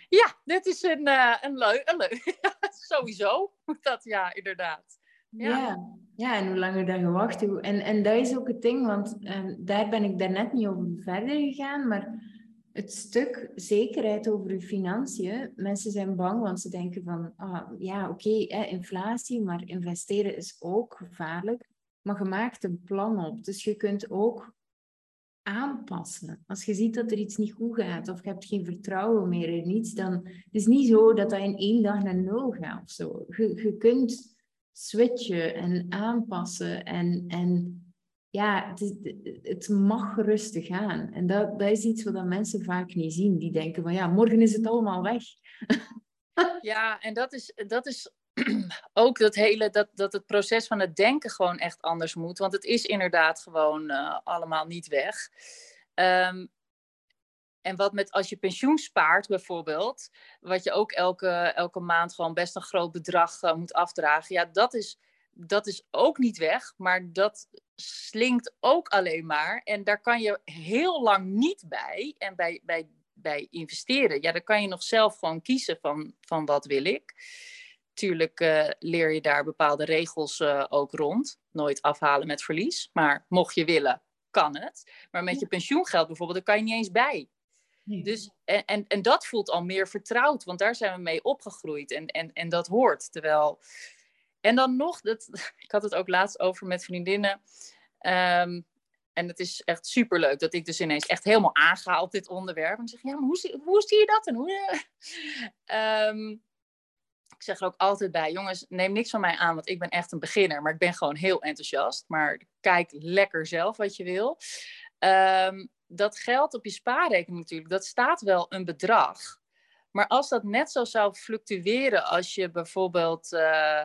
Ja, dit is een, uh, een leuk. Een leuk. Sowieso moet dat, ja, inderdaad. Ja. ja. Ja, en hoe langer dan gewacht. En, en dat is ook het ding, want um, daar ben ik daarnet niet over verder gegaan, maar het stuk zekerheid over je financiën. Mensen zijn bang, want ze denken van, ah, ja, oké, inflatie, maar investeren is ook gevaarlijk. Maar je maakt een plan op. Dus je kunt ook aanpassen. Als je ziet dat er iets niet goed gaat of je hebt geen vertrouwen meer in iets, dan het is niet zo dat dat in één dag naar nul gaat of zo. Je, je kunt switchen en aanpassen en, en ja, het, het, mag rustig gaan. En dat, dat is iets wat mensen vaak niet zien. Die denken van ja, morgen is het allemaal weg. ja, en dat is, dat is ook dat hele, dat, dat het proces van het denken gewoon echt anders moet. Want het is inderdaad gewoon uh, allemaal niet weg. Um, en wat met als je pensioen spaart bijvoorbeeld, wat je ook elke, elke maand gewoon best een groot bedrag uh, moet afdragen. Ja, dat is, dat is ook niet weg, maar dat slinkt ook alleen maar. En daar kan je heel lang niet bij. En bij, bij, bij investeren, ja, dan kan je nog zelf gewoon kiezen van, van wat wil ik. Tuurlijk uh, leer je daar bepaalde regels uh, ook rond. Nooit afhalen met verlies. Maar mocht je willen, kan het. Maar met je pensioengeld bijvoorbeeld, daar kan je niet eens bij. Dus, en, en, en dat voelt al meer vertrouwd, want daar zijn we mee opgegroeid en, en, en dat hoort. Terwijl en dan nog, dat, ik had het ook laatst over met vriendinnen. Ehm, en het is echt superleuk dat ik dus ineens echt helemaal aanga op dit onderwerp. En zeg, ja, maar hoe, hoe zie je dat? En hoe, um, ik zeg er ook altijd bij, jongens, neem niks van mij aan, want ik ben echt een beginner. Maar ik ben gewoon heel enthousiast. Maar kijk lekker zelf wat je wil. Um, dat geld op je spaarrekening natuurlijk, dat staat wel een bedrag. Maar als dat net zo zou fluctueren als je bijvoorbeeld... Uh,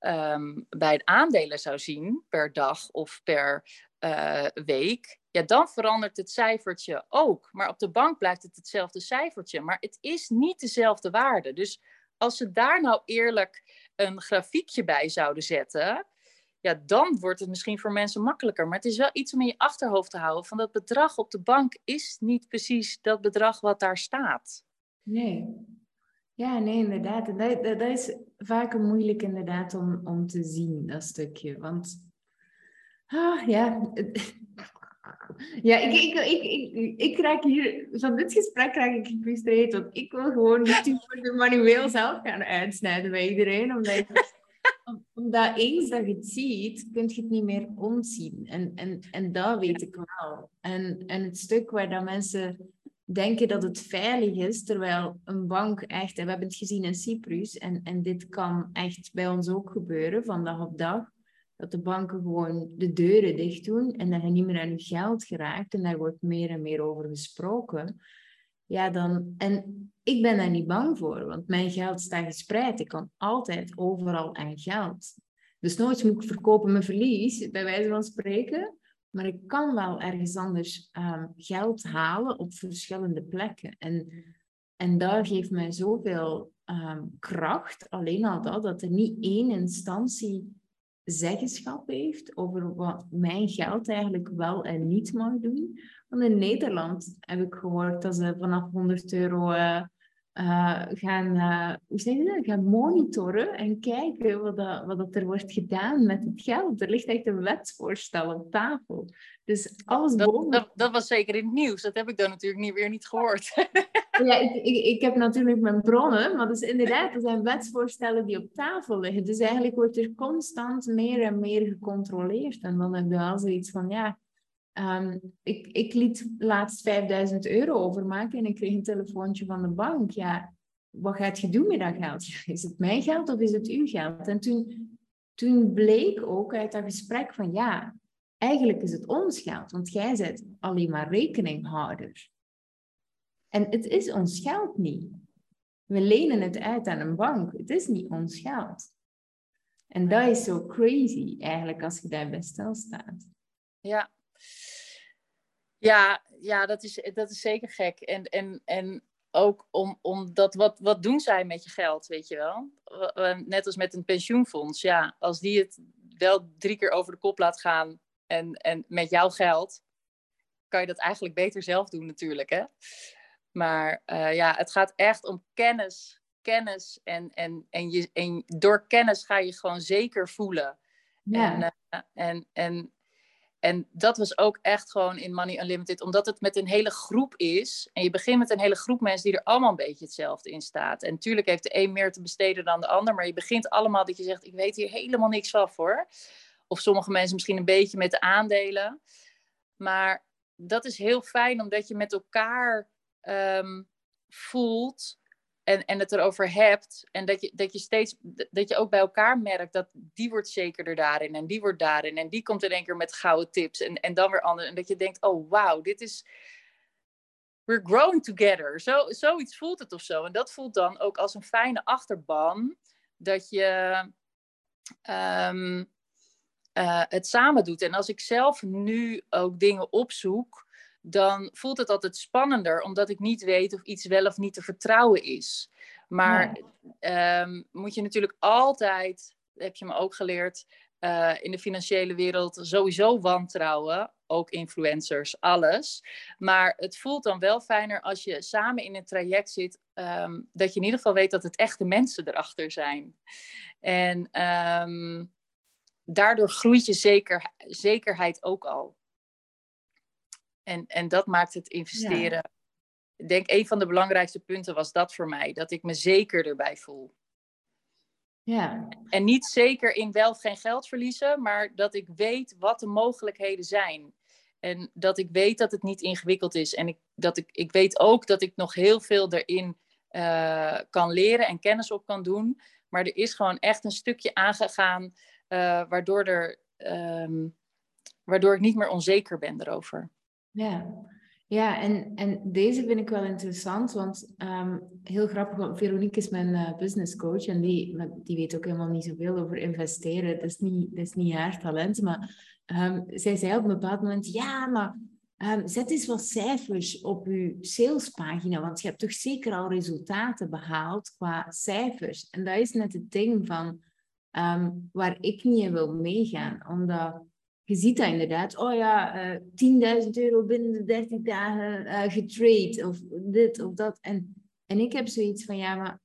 um, bij het aandelen zou zien per dag of per uh, week, ja, dan verandert het cijfertje ook. Maar op de bank blijft het hetzelfde cijfertje. Maar het is niet dezelfde waarde. Dus als ze daar nou eerlijk een grafiekje bij zouden zetten, ja, dan wordt het misschien voor mensen makkelijker. Maar het is wel iets om in je achterhoofd te houden van dat bedrag op de bank is niet precies dat bedrag wat daar staat. Nee. Ja, nee, inderdaad. En dat, dat, dat, is vaak moeilijk inderdaad om, om te zien, dat stukje. Want, ah, ja... Ja, ik, ik, ik, ik, ik raak hier, van dit gesprek raak ik gefrustreerd, want ik wil gewoon de manueel zelf gaan uitsnijden bij iedereen, omdat, omdat eens dat je het ziet, kun je het niet meer ontzien. En, en, en dat weet ik wel. En, en het stuk waar dat mensen denken dat het veilig is, terwijl een bank echt, en we hebben het gezien in Cyprus, en, en dit kan echt bij ons ook gebeuren van dag op dag, dat de banken gewoon de deuren dicht doen en dat je niet meer aan je geld geraakt en daar wordt meer en meer over gesproken. Ja, dan, en ik ben daar niet bang voor, want mijn geld staat gespreid. Ik kan altijd overal aan geld. Dus nooit moet ik verkopen mijn verlies, bij wijze van spreken. Maar ik kan wel ergens anders ehm, geld halen op verschillende plekken. En, en dat geeft mij zoveel ehm, kracht, alleen al dat, dat er niet één instantie zeggenschap heeft over wat mijn geld eigenlijk wel en niet mag doen. Want in Nederland heb ik gehoord dat ze vanaf 100 euro uh, uh, gaan, uh, hoe zeg je dat? gaan monitoren en kijken wat, dat, wat dat er wordt gedaan met het geld. Er ligt echt een wetsvoorstel op tafel. Dus alles dat, dat, dat, was zeker in het nieuws. Dat heb ik dan natuurlijk niet, weer niet gehoord. ja, ik, ik, ik, heb natuurlijk mijn bronnen, maar dus inderdaad, er zijn wetsvoorstellen die op tafel liggen. Dus eigenlijk wordt er constant meer en meer gecontroleerd. En dan heb je wel zoiets van, ja, Um, ik, ik liet laatst 5000 euro overmaken en ik kreeg een telefoontje van de bank. Ja, wat gaat je doen met dat geld? Is het mijn geld of is het uw geld? En toen, toen bleek ook uit dat gesprek van ja, eigenlijk is het ons geld, want jij bent alleen maar rekeninghouder. En het is ons geld niet. We lenen het uit aan een bank. Het is niet ons geld. En dat is zo crazy eigenlijk als je daarbij stilstaat. Ja, ja, ja dat, is, dat is zeker gek. En, en, en ook om, omdat, wat, wat doen zij met je geld, weet je wel? Net als met een pensioenfonds. Ja, als die het wel drie keer over de kop laat gaan en, en met jouw geld, kan je dat eigenlijk beter zelf doen natuurlijk, hè? Maar uh, ja, het gaat echt om kennis. Kennis en, en, en, je, en door kennis ga je gewoon zeker voelen. Ja. En, uh, en, en en dat was ook echt gewoon in Money Unlimited, omdat het met een hele groep is. En je begint met een hele groep mensen die er allemaal een beetje hetzelfde in staat. En natuurlijk heeft de een meer te besteden dan de ander, maar je begint allemaal dat je zegt: Ik weet hier helemaal niks van voor. Of sommige mensen misschien een beetje met de aandelen. Maar dat is heel fijn, omdat je met elkaar um, voelt en, en het erover hebt. En dat je, dat je steeds, dat je ook bij elkaar merkt dat die wordt zekerder daarin en die wordt daarin. En die komt in één keer met gouden tips en, en dan weer andere. En dat je denkt, oh wauw, dit is, we're growing together. Zo, zoiets voelt het of zo. En dat voelt dan ook als een fijne achterban. Dat je um, uh, het samen doet. En als ik zelf nu ook dingen opzoek dan voelt het altijd spannender, omdat ik niet weet of iets wel of niet te vertrouwen is. Maar ehm, moet je natuurlijk altijd, heb je me ook geleerd, uh, in de financiële wereld sowieso wantrouwen. Ook influencers, alles. Maar het voelt dan wel fijner als je samen in een traject zit. Um, dat je in ieder geval weet dat het echte mensen erachter zijn. En um, daardoor groeit je zeker, zekerheid ook al. En, en dat maakt het investeren. Ik denk een van de belangrijkste punten was dat voor mij. Dat ik me zeker erbij voel. Ja. En niet zeker in wel geen geld verliezen, maar dat ik weet wat de mogelijkheden zijn. En dat ik weet dat het niet ingewikkeld is. En ik, dat ik, ik weet ook dat ik nog heel veel erin uh, kan leren en kennis op kan doen. Maar er is gewoon echt een stukje aangegaan uh, waardoor, er, um, waardoor ik niet meer onzeker ben erover. Ja, ja en, en deze vind ik wel interessant, want um, heel grappig, Veronique is mijn uh, business coach en die, die weet ook helemaal niet zoveel over investeren. Dat is niet, dat is niet haar talent, maar um, zij zei op een bepaald moment, ja, maar um, zet eens wat cijfers op uw salespagina, want je hebt toch zeker al resultaten behaald qua cijfers. En dat is net het ding van waar ik niet in wil meegaan, omdat je ziet dat inderdaad. Oh ja, uh, eh, 10.000 euro binnen de 30 dagen uh, getrade. Of dit of dat. En, en ik heb zoiets van, ja, maar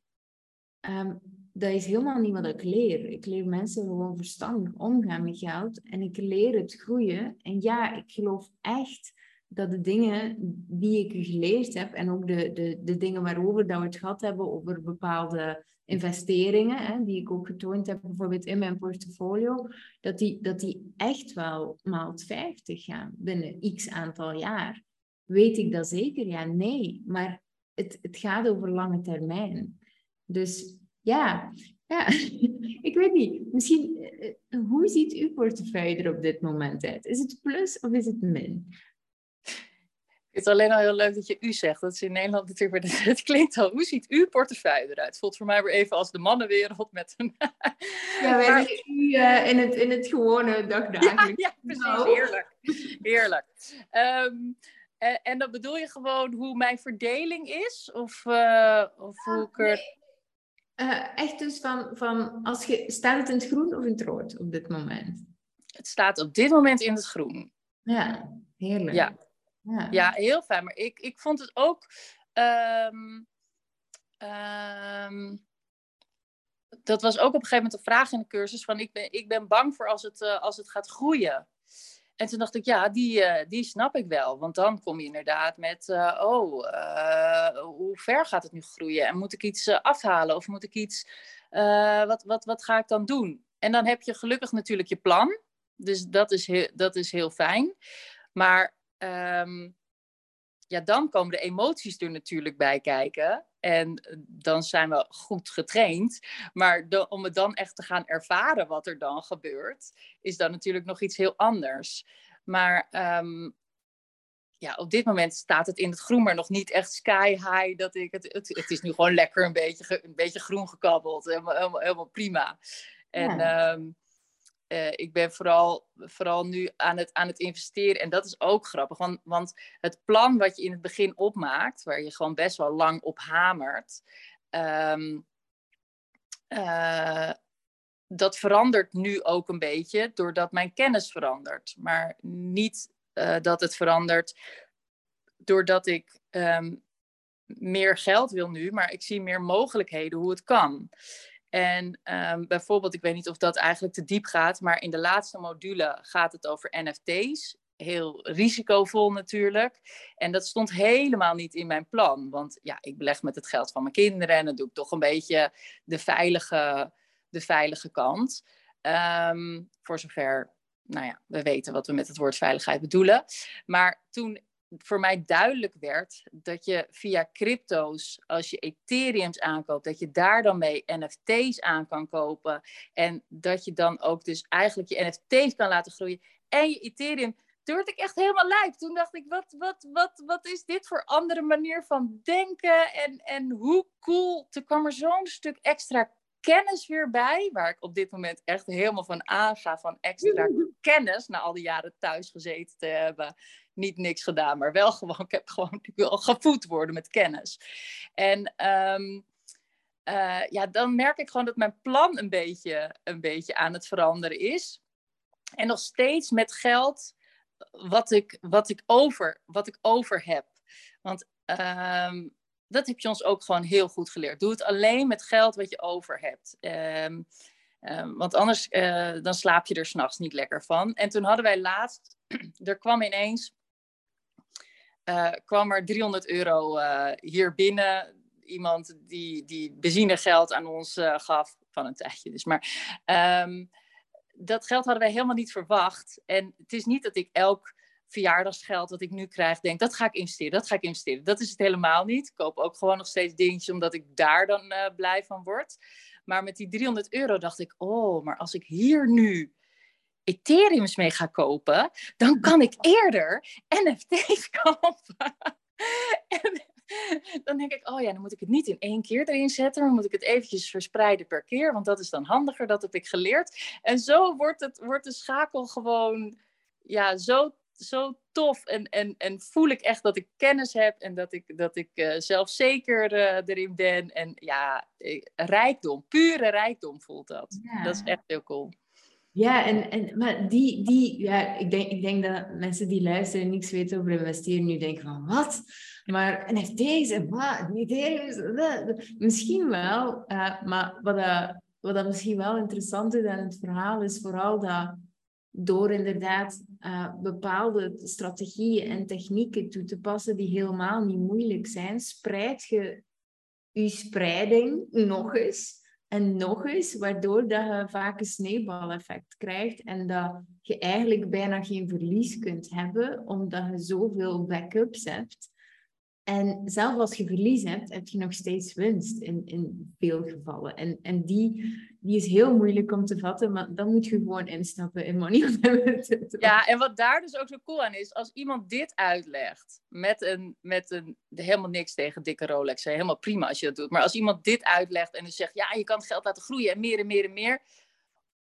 um, dat is helemaal niet wat ik leer. Ik leer mensen gewoon verstandig omgaan met geld. En ik leer het groeien. En ja, ik geloof echt dat de dingen die ik geleerd heb en ook de, de, de dingen waarover dat we het gehad hebben over bepaalde investeringen, hè, die ik ook getoond heb bijvoorbeeld in mijn portfolio, dat die, dat die echt wel maal 50 gaan binnen x aantal jaar. Weet ik dat zeker? Ja, nee. Maar het, het gaat over lange termijn. Dus ja, ja. ik weet niet. Misschien, eh, eh, hoe ziet uw portefeuille er op dit moment uit? Is het plus of is het min? Het is alleen al heel leuk dat je u zegt. Dat is in Nederland natuurlijk. Het klinkt al. Hoe ziet uw portefeuille eruit? Voelt voor mij weer even als de mannenwereld met een. Ja, wij maar... u uh, in, het, in het gewone dagdagelijks. Ja, ja precies. Heerlijk. Heerlijk. Um, en, en, dan bedoel je gewoon hoe mijn verdeling is? Of, uh, of hoe ik er. Uh, echt dus van, van als je, staat het in het groen of in het rood op dit moment? Het staat op dit moment in het groen. Ja, heerlijk. Ja, ja. heel fijn. Maar ik, ik vond het ook. Um, um, dat was ook op een gegeven moment een vraag in de cursus: van ik ben, ik ben bang voor als het, uh, als het gaat groeien. En toen dacht ik, ja, die, uh, die snap ik wel. Want dan kom je inderdaad met, uh, oh, hoe ver gaat het nu groeien? En moet ik iets afhalen of moet ik iets, wat, wat, wat ga ik dan doen? En dan heb je gelukkig natuurlijk je plan. Dus dat is heel, dat is heel fijn. Maar um, ja, dan komen de emoties er natuurlijk bij kijken. En dan zijn we goed getraind. Maar de, om het dan echt te gaan ervaren wat er dan gebeurt, is dan natuurlijk nog iets heel anders. Maar um, ja, op dit moment staat het in het groen, maar nog niet echt sky high. Dat ik het, het, het is nu gewoon lekker een beetje, een beetje groen gekabbeld. Helemaal, helemaal, helemaal prima. En ja. um, uh, ik ben vooral, vooral nu aan het, aan het investeren. En dat is ook grappig. Want, want het plan wat je in het begin opmaakt, waar je gewoon best wel lang op hamert. Um, uh, dat verandert nu ook een beetje doordat mijn kennis verandert. Maar niet uh, dat het verandert doordat ik um, meer geld wil nu, maar ik zie meer mogelijkheden hoe het kan. En um, bijvoorbeeld, ik weet niet of dat eigenlijk te diep gaat, maar in de laatste module gaat het over NFT's. Heel risicovol natuurlijk. En dat stond helemaal niet in mijn plan. Want ja, ik beleg met het geld van mijn kinderen en dan doe ik toch een beetje de veilige, de veilige kant. Um, voor zover, nou ja, we weten wat we met het woord veiligheid bedoelen. Maar toen voor mij duidelijk werd dat je via crypto's, als je Ethereums aankoopt, dat je daar dan mee NFT's aan kan kopen. En dat je dan ook dus eigenlijk je NFT's kan laten groeien. En je Ethereum, toen werd ik echt helemaal lijp. Toen dacht ik, wat, wat, wat, wat is dit voor andere manier van denken? En, en hoe cool. Toen kwam er zo'n stuk extra kennis weer bij, waar ik op dit moment echt helemaal van aanga, van extra kennis, na al die jaren thuis gezeten te hebben niet niks gedaan, maar wel gewoon, ik heb gewoon, ik wil gevoed worden met kennis. En um, uh, ja, dan merk ik gewoon dat mijn plan een beetje, een beetje aan het veranderen is. En nog steeds met geld wat ik, wat ik, over, wat ik over heb. Want um, dat heb je ons ook gewoon heel goed geleerd. Doe het alleen met geld wat je over hebt. Um, want anders uh, dan slaap je er s'nachts niet lekker van. En toen hadden wij laatst, er kwam ineens uh, kwam er 300 euro uh, hier binnen. Iemand die, die benzinegeld aan ons uh, gaf, van een tijdje dus. Maar um, dat geld hadden wij helemaal niet verwacht. En het is niet dat ik elk verjaardagsgeld dat ik nu krijg, denk dat ga ik investeren, dat ga ik investeren. Dat is het helemaal niet. Ik koop ook gewoon nog steeds dingetjes omdat ik daar dan blij van word. Maar met die 300 euro dacht ik, oh, maar als ik hier nu Ethereums mee ga kopen, dan kan ik eerder NFT's kopen. en dan denk ik, oh ja, dan moet ik het niet in één keer erin zetten, maar moet ik het eventjes verspreiden per keer, want dat is dan handiger, dat heb ik geleerd. En zo wordt, het, wordt de schakel gewoon ja, zo, zo tof en, en, en voel ik echt dat ik kennis heb en dat ik, dat ik uh, zelfzeker uh, erin ben. En ja, eh, rijkdom, pure rijkdom voelt dat. Ja. Dat is echt heel cool. Ja, en, en, maar die, die ja, ik, denk, ik denk dat mensen die luisteren en niks weten over investeren nu denken van wat? Maar NFT's en wat? NFT's, misschien wel, uh, maar wat, wat dat misschien wel interessant is aan het verhaal is vooral dat door inderdaad uh, bepaalde strategieën en technieken toe te passen die helemaal niet moeilijk zijn, spreid je je spreiding nog eens En nog eens, waardoor dat je vaak een sneeuwbaleffect krijgt en dat je eigenlijk bijna geen verlies kunt hebben, omdat je zoveel backups hebt. En zelfs als je verlies hebt, heb je nog steeds winst in, in veel gevallen. En, en die, die is heel moeilijk om te vatten, maar dan moet je gewoon instappen in money Ja, en wat daar dus ook zo cool aan is, als iemand dit uitlegt, met een, met een helemaal niks tegen dikke Rolex, helemaal prima als je dat doet. Maar als iemand dit uitlegt en dus zegt, ja, je kan het geld laten groeien en meer en meer en meer.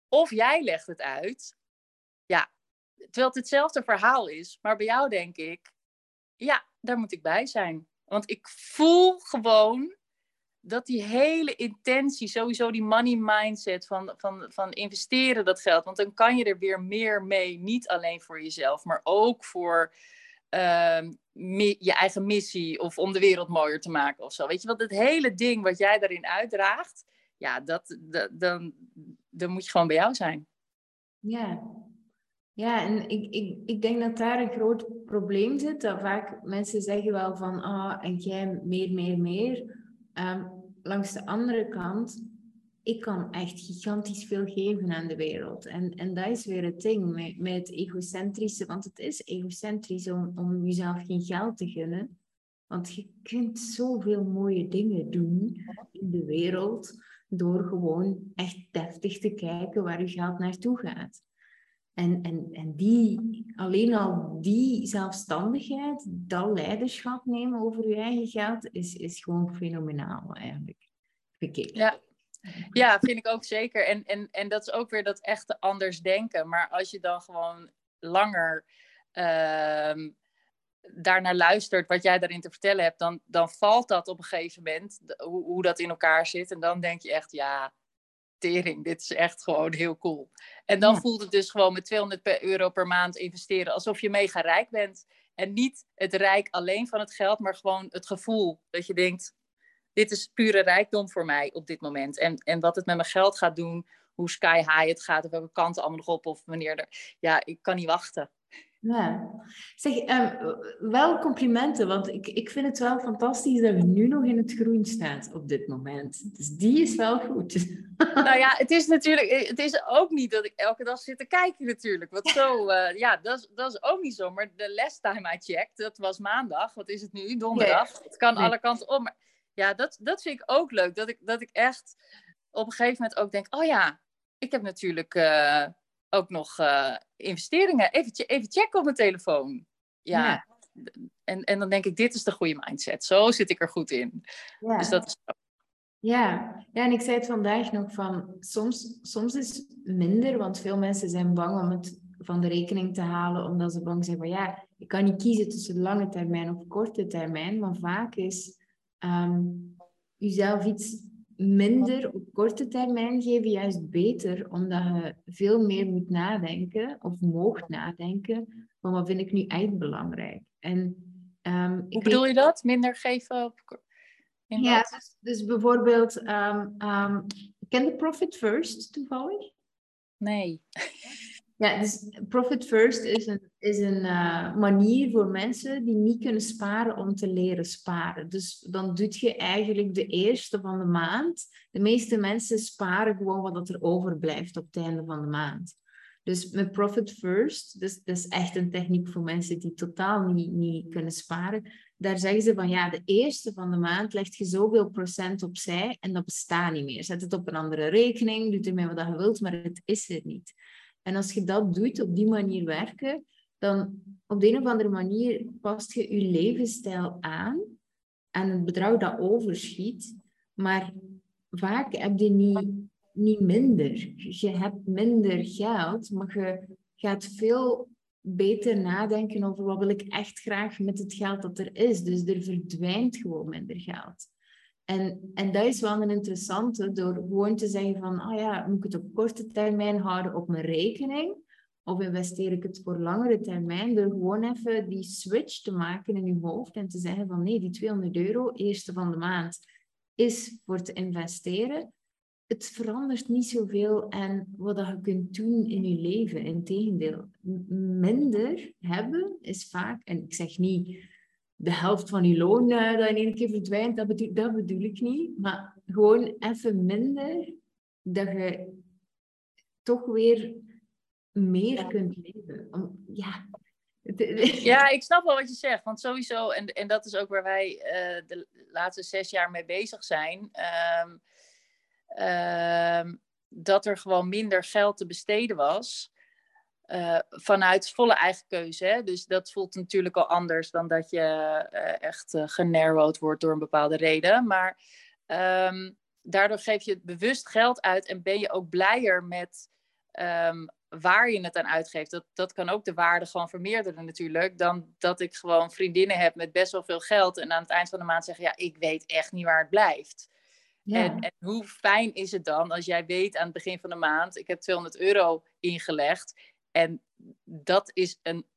Of jij legt het uit, ja, terwijl het hetzelfde verhaal is, maar bij jou denk ik, ja, daar moet ik bij zijn. Want ik voel gewoon dat die hele intentie, sowieso die money mindset van, van, van investeren dat geld. Want dan kan je er weer meer mee. Niet alleen voor jezelf, maar ook voor uh, je eigen missie of om de wereld mooier te maken of zo. Weet je, want het hele ding wat jij daarin uitdraagt, ja, dat, dat, dan, dan moet je gewoon bij jou zijn. Ja, ja, en ik, ik, ik denk dat daar een groot probleem zit. Dat vaak mensen zeggen wel van, ah, en jij meer, meer, meer. Um, langs de andere kant, ik kan echt gigantisch veel geven aan de wereld. En, en dat is weer het ding met, met het egocentrische, want het is egocentrisch om, om jezelf geen geld te gunnen. Want je kunt zoveel mooie dingen doen in de wereld door gewoon echt deftig te kijken waar je geld naartoe gaat. En, en, en die, alleen al die zelfstandigheid, dat leiderschap nemen over je eigen geld, is, is gewoon fenomenaal eigenlijk. Ja. ja, vind ik ook zeker. En, en, en dat is ook weer dat echte anders denken. Maar als je dan gewoon langer uh, daarnaar luistert wat jij daarin te vertellen hebt, dan, dan valt dat op een gegeven moment, hoe, hoe dat in elkaar zit. En dan denk je echt, ja, tering, dit is echt gewoon heel cool. En dan voelt het dus gewoon met 200 euro per maand investeren alsof je mega rijk bent. En niet het rijk alleen van het geld, maar gewoon het gevoel dat je denkt, dit is pure rijkdom voor mij op dit moment. En, en wat het met mijn geld gaat doen, hoe sky high het gaat, of welke kanten allemaal nog op, of wanneer er... Ja, ik kan niet wachten. Ja. Zeg, um, wel complimenten, want ik, ik vind het wel fantastisch dat we nu nog in het groen staan op dit moment. Dus die is wel goed. Nou ja, het is natuurlijk, eh, het is ook niet dat ik elke dag zit te kijken natuurlijk. Want zo, uh, ja, dat is, dat is ook niet zo. Maar de last time I checked, dat was maandag. Wat is het nu? Donderdag. Het kan alle kanten om. Maar ja, dat, dat vind ik ook leuk. Dat ik, dat ik echt op een gegeven moment ook denk, oh ja, ik heb natuurlijk... Uh, ook nog uh, investeringen. Even, even checken op mijn telefoon. Ja. En, en dan denk ik, dit is de goede mindset. Zo zit ik er goed in. Ja. Dus dat is... Ja. ja, en ik zei het vandaag nog van, soms, soms is minder, want veel mensen zijn bang om het van de rekening te halen, omdat ze bang zijn van, ja, ik kan niet kiezen tussen lange termijn of korte termijn, maar vaak is um, jezelf iets minder op korte termijn geven juist beter, omdat je veel meer moet nadenken of moogt nadenken van wat vind ik nu echt belangrijk. En, um, Hoe bedoel je dat? Minder geven op... Ja, dus, dus, bijvoorbeeld, um, um, ken de Profit First toevallig? Nee. Ja, dus Profit First is een, is een uh, manier voor mensen die niet kunnen sparen om te leren sparen. Dus dan doe je eigenlijk de eerste van de maand. De meeste mensen sparen gewoon wat er overblijft op het einde van de maand. Dus met Profit First, dus dat is echt een techniek voor mensen die totaal niet, niet kunnen sparen. Daar zeggen ze van ja, de eerste van de maand legt je zoveel procent opzij en dat bestaat niet meer. Zet het op een andere rekening, doe ermee wat je wilt, maar het is er niet. En als je dat doet, op die manier werken, dan op de een of andere manier past je je levensstijl aan aan het bedrag dat overschiet. Maar vaak heb je niet, niet minder. Je hebt minder geld, maar je gaat veel beter nadenken over wat wil ik echt graag met het geld dat er is. Dus er verdwijnt gewoon minder geld. En, en dat is wel een interessante, door gewoon te zeggen van, oh ja, moet ik het op korte termijn houden op mijn rekening? Of investeer ik het voor langere termijn? Door gewoon even die switch te maken in je hoofd en te zeggen van, nee, die 200 euro, eerste van de maand, is voor te investeren. Het verandert niet zoveel en wat je kunt doen in je leven. Integendeel, minder hebben is vaak, en ik zeg niet de helft van je loon uh, dat in één keer verdwijnt, dat bedoel, dat bedoel ik niet. Maar gewoon even minder dat je toch weer meer kunt leven. Om, ja. ja, ik snap wel wat je zegt. Want sowieso, en, en dat is ook waar wij uh, de laatste zes jaar mee bezig zijn. Um, um, dat er gewoon minder geld te besteden was. Uh, vanuit volle eigen keuze. Hè? Dus dat voelt natuurlijk al anders dan dat je uh, echt uh, generood wordt door een bepaalde reden. Maar um, daardoor geef je bewust geld uit en ben je ook blijer met um, waar je het aan uitgeeft. Dat, dat kan ook de waarde gewoon vermeerderen natuurlijk. Dan dat ik gewoon vriendinnen heb met best wel veel geld en aan het eind van de maand zeggen, ja, ik weet echt niet waar het blijft. Ja. En, en, hoe fijn is het dan als jij weet aan het begin van de maand, ik heb 200 euro ingelegd. En dat is een.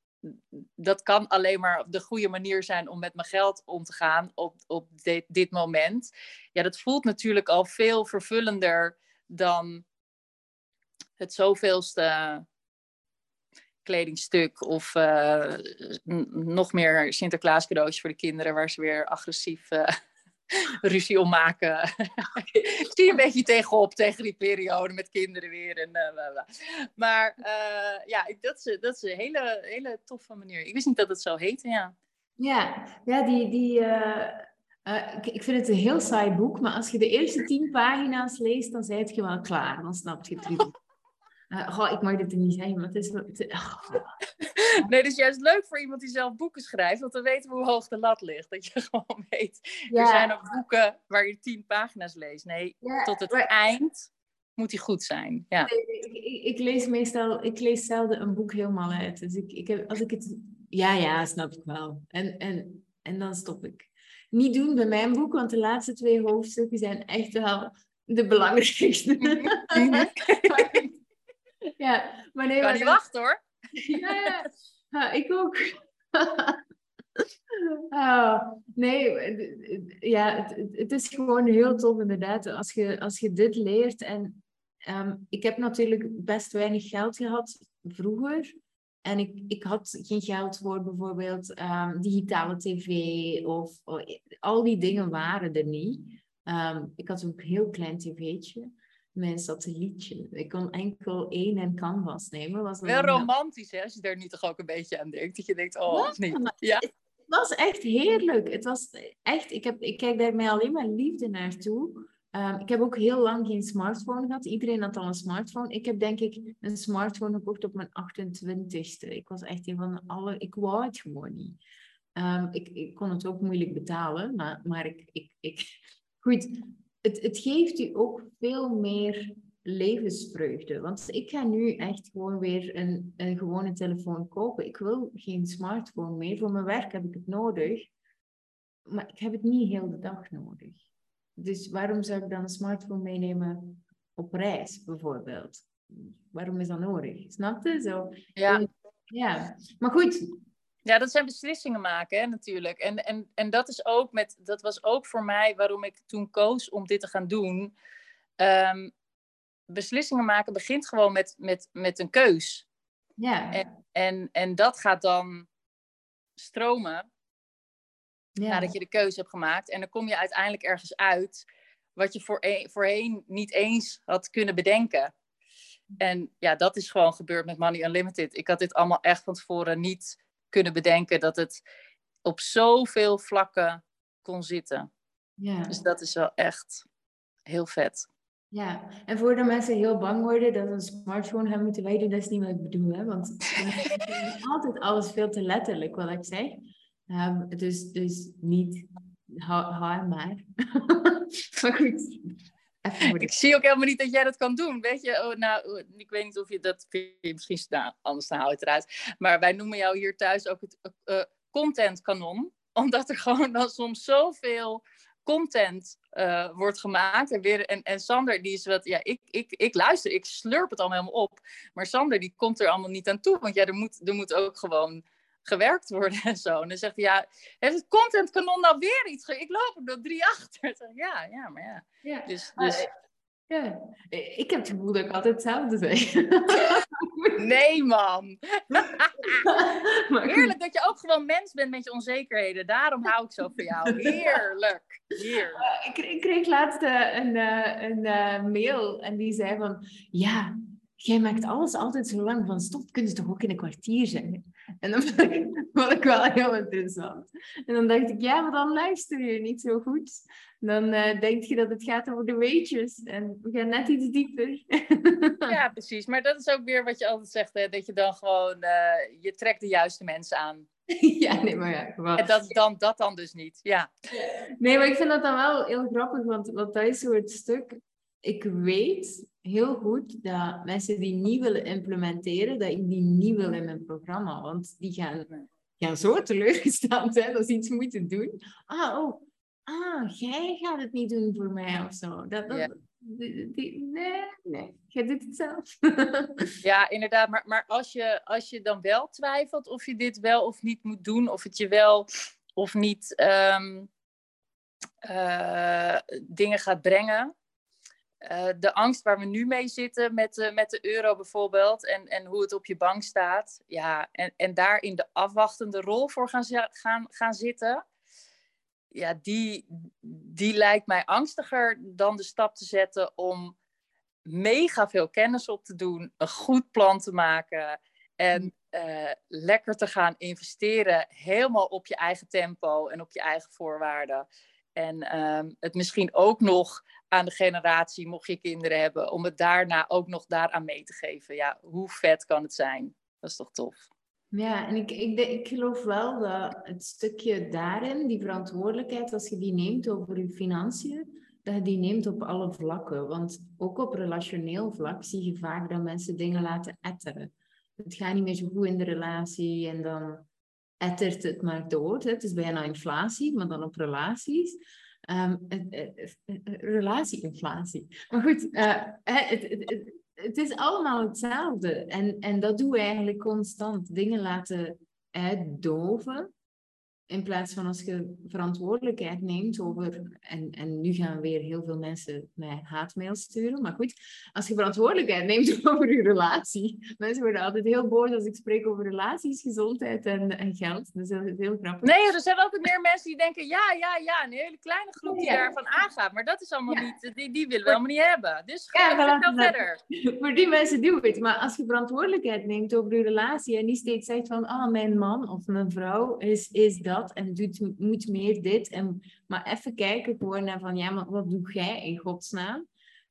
Dat kan alleen maar de goede manier zijn om met mijn geld om te gaan op, op dit, dit moment. Ja, dat voelt natuurlijk al veel vervullender dan het zoveelste kledingstuk of uh, nog meer Sinterklaas cadeautjes voor de kinderen waar ze weer agressief uh, ruzie om maken. Zie je een beetje tegenop tegen die periode met kinderen weer. En, uh, maar ja, dat is, dat is een hele, hele toffe manier. Ik wist niet dat het zo heette, ja. Ja, ja die, die, ik, ik, vind het een heel saai boek, maar als je de eerste tien pagina's leest, dan ben je wel klaar. Dan snap je het goed. Uh, ik mag dit er niet zijn, maar het is... Het, Nee, het is juist leuk voor iemand die zelf boeken schrijft, want dan weten we hoe hoog de lat ligt. Dat je gewoon weet, er zijn ook boeken waar je tien pagina's leest. Nee, tot het eind moet die goed zijn. Ja. ik, ik, ik, lees meestal, ik lees zelden een boek helemaal uit. Dus ik, ik heb, als ik het... Ja, ja, snap ik wel. En, en, en dan stop ik. Niet doen bij mijn boek, want de laatste twee hoofdstukken zijn echt wel de belangrijkste. Mhm. ja, maar nee, kan maar niet wachten hoor. ja, ja. ik ook. oh, nee, ja, het, het, is gewoon heel tof inderdaad. Als je, als je dit leert. En um, ik heb natuurlijk best weinig geld gehad vroeger. En ik, ik had geen geld voor bijvoorbeeld um, digitale tv of, of, al die dingen waren er niet. Um, ik had ook een heel klein tv'tje mijn satellietje. Ik kon enkel één en canvas nemen. Was Wel romantisch, hè? Als je daar nu toch ook een beetje aan denkt. Dat je denkt, oh, ja, niet. Ja. Het was echt heerlijk. Het was echt... Ik, heb, ik kijk daar mij alleen maar liefde naartoe. Um, ik heb ook heel lang geen smartphone gehad. Iedereen had al een smartphone. Ik heb denk ik een smartphone gekocht op mijn 28ste. Ik was echt een van alle... Ik wou het gewoon niet. Um, ik, ik kon het ook moeilijk betalen, maar, maar ik, ik, ik... Goed, het, het geeft u ook veel meer levensvreugde. Want ik ga nu echt gewoon weer een, een gewone telefoon kopen. Ik wil geen smartphone meer. Voor mijn werk heb ik het nodig. Maar ik heb het niet heel de dag nodig. Dus waarom zou ik dan een smartphone meenemen op reis, bijvoorbeeld? Waarom is dat nodig? Snap je? Zo. Ja. ja. Maar goed, ja, dat zijn beslissingen maken hè, natuurlijk. En, en, en dat, is ook met, dat was ook voor mij waarom ik toen koos om dit te gaan doen. Um, beslissingen maken begint gewoon met, met, met een keus. Ja. En, en, en dat gaat dan stromen ja. nadat je de keuze hebt gemaakt. En dan kom je uiteindelijk ergens uit wat je voor, voorheen niet eens had kunnen bedenken. En ja, dat is gewoon gebeurd met Money Unlimited. Ik had dit allemaal echt van tevoren niet kunnen bedenken dat het op zoveel vlakken kon zitten. Ja. Dus dat is wel echt heel vet. Ja, en voor de mensen heel bang worden dat een smartphone gaan moeten weten, dat is niet wat ik bedoel. Hè? Want altijd alles veel te letterlijk wat ik zeg. Um, dus, dus niet, hou, maar. maar goed. Ik zie ook helemaal niet dat jij dat kan doen. Weet je, oh, nou, ik weet niet of je dat misschien nou, anders dan hou je het eruit. Maar wij noemen jou hier thuis ook het uh, content kanon. Omdat er gewoon dan soms zoveel content uh, wordt gemaakt. En, weer, en, en Sander, die is wat, ja, ik, ik, ik luister, ik slurp het allemaal helemaal op. Maar Sander, die komt er allemaal niet aan toe. Want ja, er moet, er moet ook gewoon gewerkt worden en zo. En dan zegt hij, ja, heeft het content kanon nou weer iets? Ik loop er door drie achter. Ja, ja, maar ja. ja. Dus, dus... ja. Ik heb het gevoel dat ik altijd hetzelfde zeg. Nee, man. Heerlijk dat je ook gewoon mens bent met je onzekerheden. Daarom hou ik zo van jou. Heerlijk. Heerlijk. Ik, ik kreeg laatst uh, een, uh, een uh, mail en die zei van... Ja, jij maakt alles altijd zo lang van stop. Kun je toch ook in een kwartier zeggen? En dat vond ik, vond ik wel heel interessant. En dan dacht ik, ja, maar dan luister je niet zo goed. Dan uh, denk je dat het gaat over de weetjes. En we gaan net iets dieper. ja, precies. Maar dat is ook weer wat je altijd zegt. Hè? Dat je dan gewoon, uh, je trekt de juiste mensen aan. ja, nee, maar ja. Gewoon. En dat dan, dat dan dus niet, ja. Nee, maar ik vind dat dan wel heel grappig. Want, want dat is zo het stuk... Ik weet heel goed dat mensen die niet willen implementeren, dat ik die niet wil in mijn programma. Want die gaan, gaan zo teleurgesteld zijn als ze iets moeten doen. Ah, oh, ah, jij gaat het niet doen voor mij of zo. Dat, dat, Ja. die, die- nee, nee, jij doet het zelf. Ja, inderdaad. Maar, maar als, je, als je dan wel twijfelt of je dit wel of niet moet doen, of het je wel of niet ehm, eh, dingen gaat brengen. Eh, de angst waar we nu mee zitten met de, met de euro bijvoorbeeld en, en hoe het op je bank staat. Ja, en, en daar in de afwachtende rol voor gaan, gaan, gaan zitten. Ja, die, die lijkt mij angstiger dan de stap te zetten om mega veel kennis op te doen, een goed plan te maken en eh, lekker te gaan investeren, helemaal op je eigen tempo en op je eigen voorwaarden. En ehm, het misschien ook nog aan de generatie, mocht je kinderen hebben, om het daarna ook nog daaraan mee te geven. Ja, hoe vet kan het zijn? Dat is toch tof? Ja, en ik, ik, ik geloof wel dat het stukje daarin, die verantwoordelijkheid, als je die neemt over je financiën, dat je die neemt op alle vlakken. Want ook op relationeel vlak zie je vaak dat mensen dingen laten etteren. Het gaat niet meer zo goed in de relatie en dan ettert het maar door. Het is bijna inflatie, maar dan op relaties. Het- Relatieinflatie. Maar goed, het, het is allemaal hetzelfde. En, en dat doen we eigenlijk constant. Dingen laten uitdoven. In plaats van als je verantwoordelijkheid neemt over. En, en nu gaan weer heel veel mensen mij haatmail sturen. Maar goed, als je verantwoordelijkheid neemt over je relatie. Mensen worden altijd heel boos als ik spreek over relaties, gezondheid en, en geld. Dus dat is heel grappig. Nee, er zijn altijd meer mensen die denken, ja, ja, ja. Een hele kleine groep die Ja. daarvan aangaat. Maar dat is allemaal Ja. niet, die, die willen we helemaal niet hebben. Dus ga voilà. verder. Voor die mensen doen het. Maar als je verantwoordelijkheid neemt over je relatie en niet steeds zegt van, ah, mijn man of mijn vrouw is, is dat en doet, moet meer dit. En, maar even kijken gewoon naar van, ja, maar wat doe jij in godsnaam?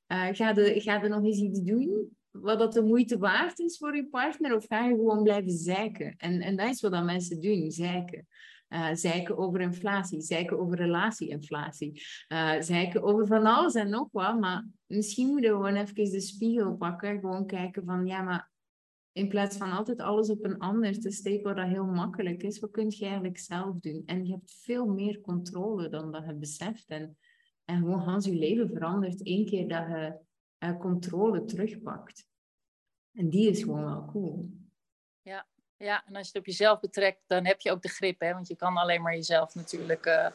Eh ga, de, ga er nog eens iets doen wat dat de moeite waard is voor je partner? Of ga je gewoon blijven zeiken? En, en dat is wat dan mensen doen, zeiken. Eh, zeiken over inflatie, zeiken over relatieinflatie, eh zeiken over van alles en nog wat. Maar misschien moeten we gewoon even de spiegel pakken. Gewoon kijken van, ja, maar in plaats van altijd alles op een ander te steken, wat dat heel makkelijk is, wat kun je eigenlijk zelf doen? En je hebt veel meer controle dan dat je beseft. En, en gewoon Hans je leven verandert één keer dat je eh, controle terugpakt. En die is gewoon wel cool. Ja, en als je het op jezelf betrekt, dan heb je ook de grip, hè? Want je kan alleen maar jezelf natuurlijk eh,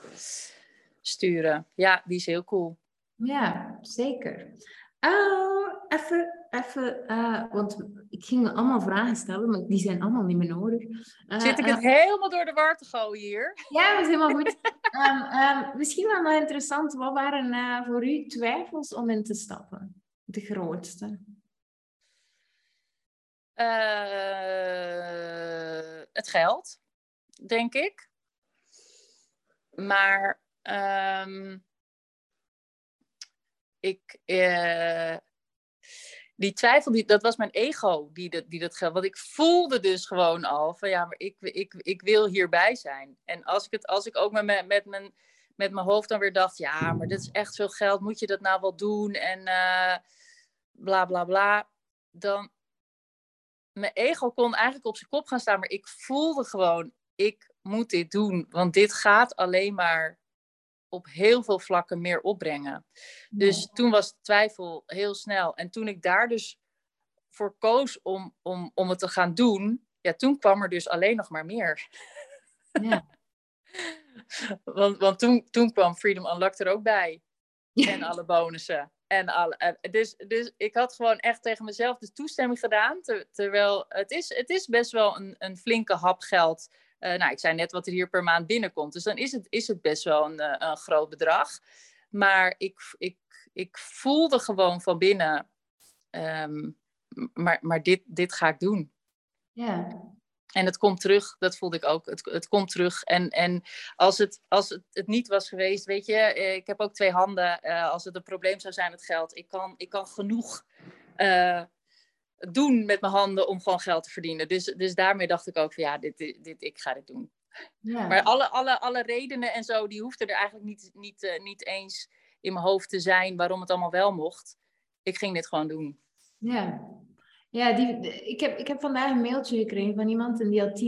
sturen. Ja, die is heel cool. Ja, zeker. Oh, even, even, eh, want ik ging allemaal vragen stellen, maar die zijn allemaal niet meer nodig. Eh, Zit ik eh, het helemaal door de war te gooien hier? Ja, dat is helemaal goed. Ehm, ehm, misschien wel nog interessant, wat waren eh, voor u twijfels om in te stappen? De grootste. Eh, het geld, denk ik. Maar ehm, ik, eh, die twijfel, die, dat was mijn ego die dat, die dat geld. Want ik voelde dus gewoon al van ja, maar ik, ik, ik wil hierbij zijn. En als ik, het, als ik ook met, mijn- met, mijn, met mijn hoofd dan weer dacht, ja, maar dit is echt veel geld, moet je dat nou wel doen? En eh, bla bla bla. Dan, mijn ego kon eigenlijk op zijn kop gaan staan, maar ik voelde gewoon, ik moet dit doen, want dit gaat alleen maar op heel veel vlakken meer opbrengen. Dus toen was de twijfel heel snel. En toen ik daar dus voor koos om, om, om het te gaan doen, ja, toen kwam er dus alleen nog maar meer. Ja. Want, want toen, toen kwam Freedom Unlocked er ook bij. En alle bonussen. En alle, dus, dus ik had gewoon echt tegen mezelf de toestemming gedaan. terwijl het is, het is best wel een, een flinke hap geld. Uh, nou, ik zei net wat er hier per maand binnenkomt. Dus dan is het, is het best wel een, een groot bedrag. Maar ik, ik, ik voelde gewoon van binnen, um, maar, maar dit, dit ga ik doen. Ja. En het komt terug, dat voelde ik ook. Het, het komt terug. En, en als, het, als het, het niet was geweest, weet je, eh, ik heb ook twee handen. Uh, als het een probleem zou zijn, het geld. Ik kan, ik kan genoeg uh, doen met mijn handen om gewoon geld te verdienen. Dus, dus daarmee dacht ik ook van ja, dit, dit, dit ik ga dit doen. Ja. Maar alle, alle, alle redenen en zo, die hoefden er eigenlijk niet, niet, uh, niet eens in mijn hoofd te zijn waarom het allemaal wel mocht. Ik ging dit gewoon doen. Ja, ja die, ik, heb, ik heb vandaag een mailtje gekregen van iemand en die had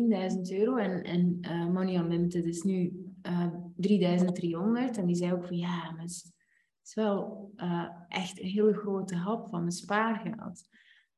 10.000 euro en, en uh, Money Unlimited is nu uh, 3.300. En die zei ook van ja, maar het is, het is wel echt een hele grote hap van mijn spaargeld.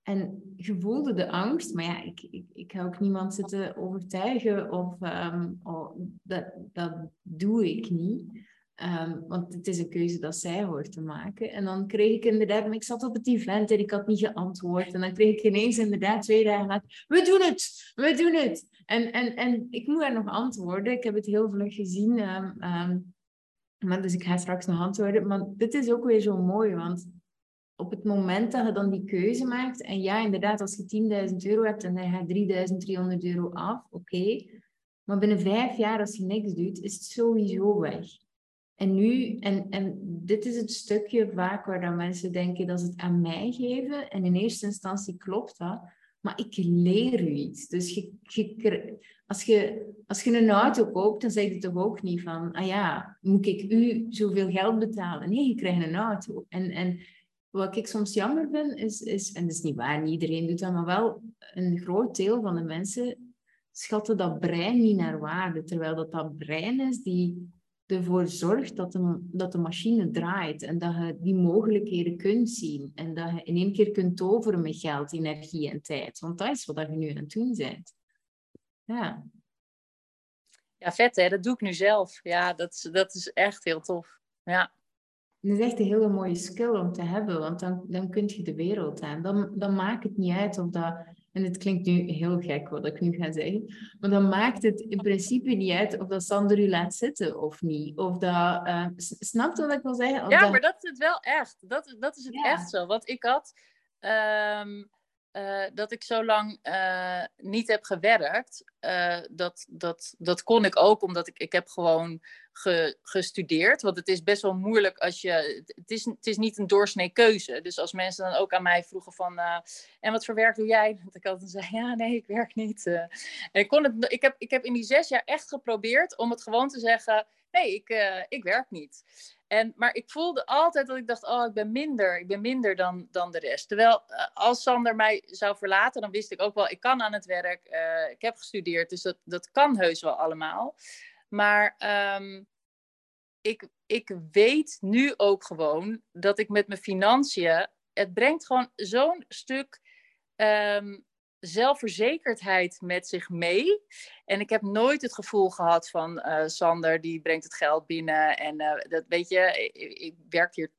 En je voelde de angst, maar ja, ik, ik, ik ga ook niemand zitten overtuigen of um, oh, dat, dat doe ik niet. Um, want het is een keuze dat zij hoort te maken. En dan kreeg ik inderdaad, ik zat op het event en ik had niet geantwoord. En dan kreeg ik ineens inderdaad twee dagen later, we doen het, we doen het. En, en, en ik moet daar nog antwoorden. Ik heb het heel vlug gezien. Um, maar dus ik ga straks nog antwoorden. Maar dit is ook weer zo mooi, want op het moment dat je dan die keuze maakt, en ja, inderdaad, als je 10.000 euro hebt en dan gaat 3.300 euro af, oké. Maar binnen vijf jaar, als je niks doet, is het sowieso weg. En nu, en, en dit is het stukje vaak waar dan mensen denken dat ze het aan mij geven. En in eerste instantie klopt dat. Maar ik leer u iets. Dus je, je, als, je, als je een auto koopt, dan zeg je toch ook niet van, ah ja, moet ik u zoveel geld betalen? Nee, je krijgt een auto. En, en wat ik soms jammer vind, is, is, en dat is niet waar, niet iedereen doet dat, maar wel een groot deel van de mensen schatten dat brein niet naar waarde. Terwijl dat dat brein is die ervoor zorgt dat de, dat de machine draait en dat je die mogelijkheden kunt zien en dat je in één keer kunt toveren met geld, energie en tijd. Want dat is wat je nu aan het doen bent. Ja. Ja, vet hè, dat doe ik nu zelf. Ja, dat, dat is echt heel tof. Ja. Het is echt een hele mooie skill om te hebben, want dan, dan kun je de wereld aan. Dan, dan maakt het niet uit of dat, en het klinkt nu heel gek wat ik nu ga zeggen, maar dan maakt het in principe niet uit of dat Sander u laat zitten of niet. Of dat, uh, snapt wat ik wil zeggen? ja, maar dat is het wel echt. Dat, dat is het echt zo. Want ik had... Um uh, dat ik zo lang uh, niet heb gewerkt. Uh, dat, dat, dat kon ik ook omdat ik, ik heb gewoon ge, gestudeerd. Want het is best wel moeilijk als je. Het is, het is niet een doorsnee keuze. Dus als mensen dan ook aan mij vroegen van. en wat voor werk doe jij? Dat ik altijd zei: ja, nee, ik werk niet. en ik, kon het, ik, heb, ik heb in die zes jaar echt geprobeerd om het gewoon te zeggen: nee, ik, ik werk niet. En, maar ik voelde altijd dat ik dacht, oh, ik ben minder. Ik ben minder dan, dan de rest. Terwijl uh, als Sander mij zou verlaten, dan wist ik ook wel, ik kan aan het werk. Uh, ik heb gestudeerd, dus dat, dat kan heus wel allemaal. Maar um, ik, ik weet nu ook gewoon dat ik met mijn financiën... Het brengt gewoon zo'n stuk um, zelfverzekerdheid met zich mee. En ik heb nooit het gevoel gehad van uh, Sander, die brengt het geld binnen. En uh, dat weet je, ik, werk hier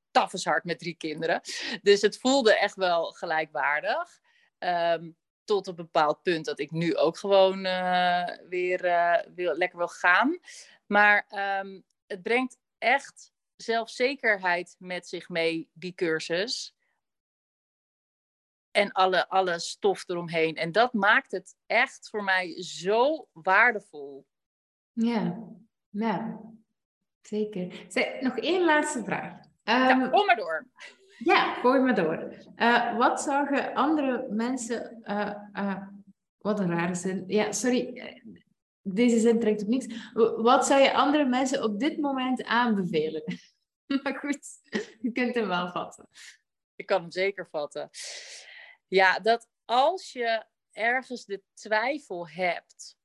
hard met drie kinderen. Dus het voelde echt wel gelijkwaardig. Um, tot een bepaald punt dat ik nu ook gewoon uh, weer wil, lekker wil gaan. Maar um, het brengt echt zelfzekerheid met zich mee, die cursus en alle, alle stof eromheen. En dat maakt het echt voor mij zo waardevol. Ja, ja zeker. Zeg, nog één laatste vraag. Um, kom maar door. Ja, gooi maar door. Uh, wat zouden andere mensen... Uh, uh, wat een rare zin. Ja, sorry. Deze zin trekt op niks. Wat zou je andere mensen op dit moment aanbevelen? maar goed, je kunt hem wel vatten. Ik kan hem zeker vatten. Ja, dat als je ergens de twijfel hebt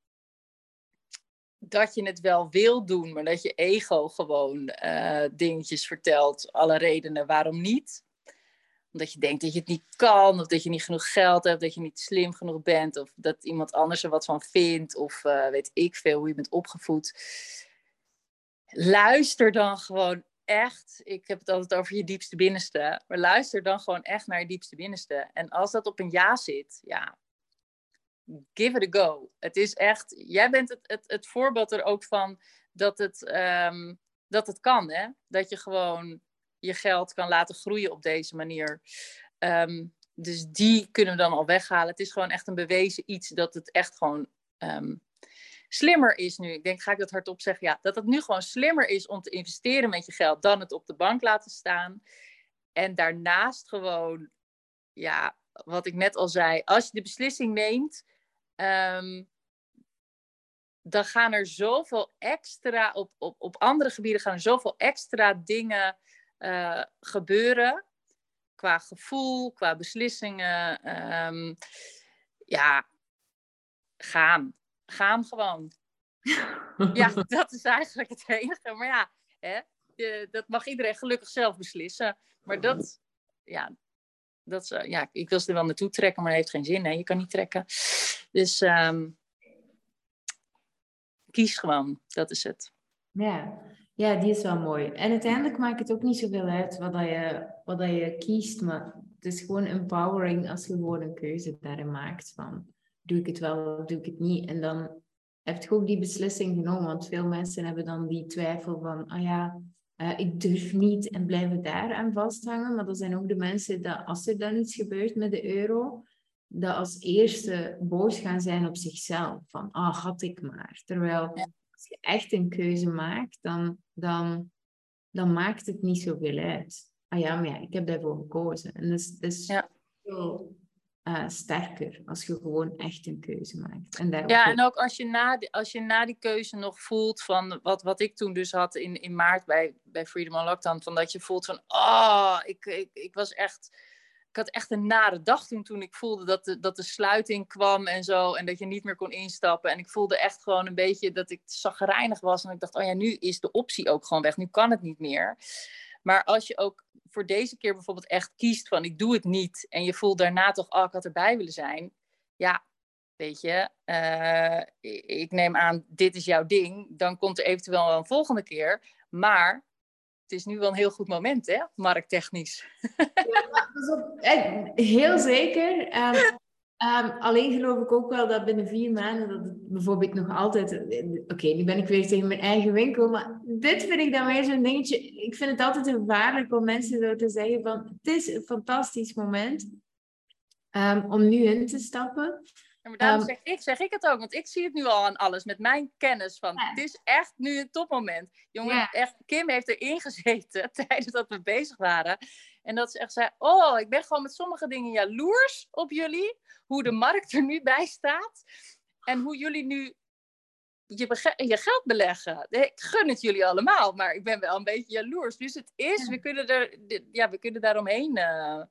dat je het wel wil doen, maar dat je ego gewoon uh, dingetjes vertelt, alle redenen waarom niet. Omdat je denkt dat je het niet kan, of dat je niet genoeg geld hebt, dat je niet slim genoeg bent, of dat iemand anders er wat van vindt, of uh, weet ik veel hoe je bent opgevoed. Luister dan gewoon echt, ik heb het altijd over je diepste binnenste, maar luister dan gewoon echt naar je diepste binnenste. En als dat op een ja zit, ja, give it a go. Het is echt, jij bent het, het, het voorbeeld er ook van dat het, ehm, dat het kan, hè? Dat je gewoon je geld kan laten groeien op deze manier. Ehm, dus die kunnen we dan al weghalen. Het is gewoon echt een bewezen iets dat het echt gewoon ehm, slimmer is nu. Ik denk, ga ik dat hardop zeggen? Ja, dat het nu gewoon slimmer is om te investeren met je geld dan het op de bank laten staan. En daarnaast gewoon, ja, wat ik net al zei, als je de beslissing neemt, um, dan gaan er zoveel extra, op, op, op andere gebieden gaan er zoveel extra dingen uh, gebeuren. Qua gevoel, qua beslissingen. Um, ja, gaan ga gewoon. ja, dat is eigenlijk het enige. Maar ja, hè, dat mag iedereen gelukkig zelf beslissen. Maar dat, ja, dat is, ja, ik wil ze er wel naartoe trekken, maar dat heeft geen zin. Hè? Je kan niet trekken. Dus um, kies gewoon, dat is het. Ja. ja, die is wel mooi. En uiteindelijk maakt het ook niet zoveel uit wat, dat je, wat dat je kiest, maar het is gewoon empowering als je gewoon een keuze daarin maakt van doe ik het wel of doe ik het niet? En dan heb je ook die beslissing genomen, want veel mensen hebben dan die twijfel van, ah ja, uh, ik durf niet en blijven daar aan vasthangen. Maar er zijn ook de mensen dat als er dan iets gebeurt met de euro, dat als eerste boos gaan zijn op zichzelf. Van, ah, had ik maar. Terwijl als je echt een keuze maakt, dan, dan, dan maakt het niet zoveel uit. Ah ja, maar ja, ik heb daarvoor gekozen. En dat is, dat is ja. Eh, sterker als je gewoon echt een keuze maakt. En ja, en ook als je, na, als je na die keuze nog voelt van wat, wat ik toen dus had in, in maart bij, bij Freedom on Lockdown, van dat je voelt van, oh, ik, ik, ik was echt, ik had echt een nare dag toen, toen ik voelde dat de, dat de sluiting kwam en zo, en dat je niet meer kon instappen. En ik voelde echt gewoon een beetje dat ik zagrijnig was en ik dacht, oh ja, nu is de optie ook gewoon weg, nu kan het niet meer. Maar als je ook voor deze keer bijvoorbeeld echt kiest van ik doe het niet en je voelt daarna toch, oh ik had erbij willen zijn. Ja, weet je, uh, ik neem aan dit is jouw ding. Dan komt er eventueel wel een volgende keer. Maar het is nu wel een heel goed moment, hè, markttechnisch. Ja, heel zeker. Um, Um, alleen geloof ik ook wel dat binnen vier maanden dat het bijvoorbeeld nog altijd. Oké, nu ben ik weer tegen mijn eigen winkel, maar dit vind ik dan weer zo'n dingetje. Ik vind het altijd gevaarlijk om mensen zo te zeggen van het is een fantastisch moment um, om nu in te stappen. Ja, maar daarom um, zeg, ik, zeg ik het ook, want ik zie het nu al aan alles met mijn kennis van het is echt nu een topmoment. Jongen, echt, Kim heeft erin gezeten tijdens dat we bezig waren. En dat ze echt zei, oh, ik ben gewoon met sommige dingen jaloers op jullie. Hoe de markt er nu bij staat. En hoe jullie nu je, je geld beleggen. Ik gun het jullie allemaal, maar ik ben wel een beetje jaloers. Dus het is, we, kunnen er, ja, we kunnen daaromheen uh,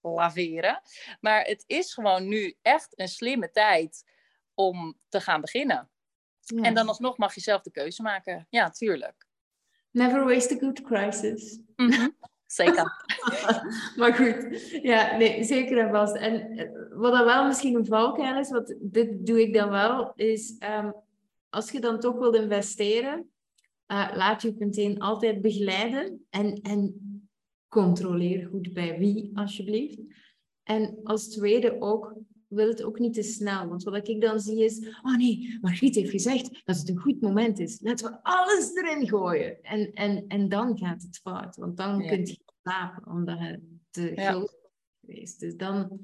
laveren. Maar het is gewoon nu echt een slimme tijd om te gaan beginnen. En dan alsnog mag je zelf de keuze maken. Ja, tuurlijk. Never waste a good crisis. Mm Zeker. maar goed, ja, nee, zeker en vast. En eh, wat dan wel misschien een valkuil is, wat dit doe ik dan wel, is um, als je dan toch wilt investeren, uh, laat je meteen altijd begeleiden en, en controleer goed bij wie, alsjeblieft. En als tweede ook, wil het ook niet te snel. Want wat ik dan zie is, oh nee, Margriet heeft gezegd dat het een goed moment is. Laten we alles erin gooien. En, en, en dan gaat het fout. Want dan ja. kun je slapen, omdat het te ja. groot is geweest. Dus dan...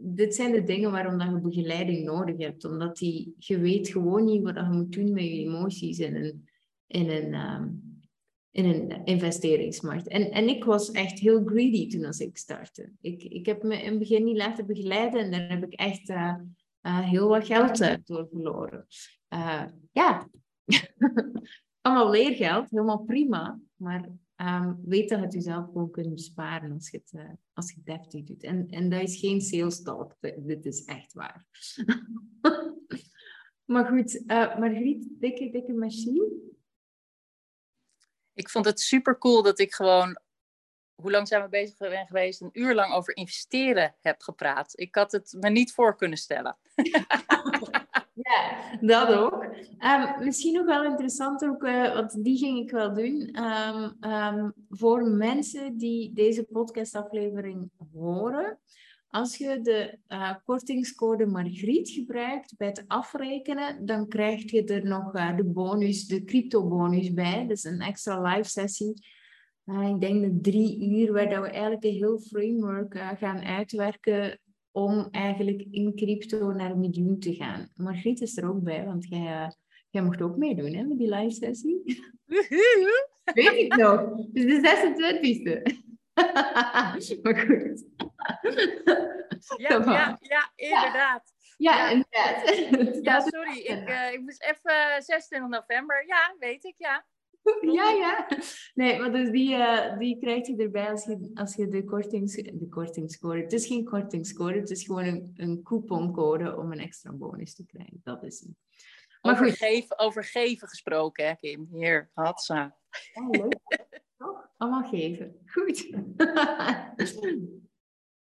Dit zijn de dingen waarom dat je begeleiding nodig hebt. Omdat die, je weet gewoon niet wat je moet doen met je emoties in een, in een, um, in een investeringsmarkt. En, en ik was echt heel greedy toen als ik startte. Ik, ik heb me in het begin niet laten begeleiden en daar heb ik echt uh, uh, heel wat geld uh, door verloren. ja, allemaal leergeld, helemaal prima. Maar um, weet dat je jezelf gewoon kunt besparen als je het, als je deftig doet. En, en dat is geen sales talk, dit is echt waar. maar goed, Margriet, dikke, dikke machine ik vond het super cool dat ik gewoon, hoe lang zijn we bezig geweest, een uur lang over investeren heb gepraat. Ik had het me niet voor kunnen stellen. Ja, dat ook. Ehm, misschien nog wel interessant ook, uh, want die ging ik wel doen. Ehm, ehm, voor mensen die deze podcastaflevering horen. Als je de uh, kortingscode Margriet gebruikt bij het afrekenen, dan krijg je er nog uh, de bonus, de crypto-bonus bij. Dus een extra live sessie. ik denk de drie uur, waar dat we eigenlijk een heel framework gaan uitwerken om eigenlijk in crypto naar miljoen te gaan. Margriet is er ook bij, want jij, jij mocht ook meedoen hè, met die live sessie. Weet ik nog. Dus de 26e. maar goed. Ja, ja, ja, inderdaad. Ja, ja. inderdaad. Ja, sorry. Ik, uh, ik moest even 26 november. Ja, weet ik, ja. Ja, ja. Nee, maar dus die, uh, die krijg je erbij als je, als je de, kortings, de kortingscode... Het is geen kortingscode, het is gewoon een, een couponcode om een extra bonus te krijgen. Dat is het. Maar over, geven, over geven gesproken, hè, Kim? Hier, hatsa. Oh, leuk. Allemaal geven. Goed.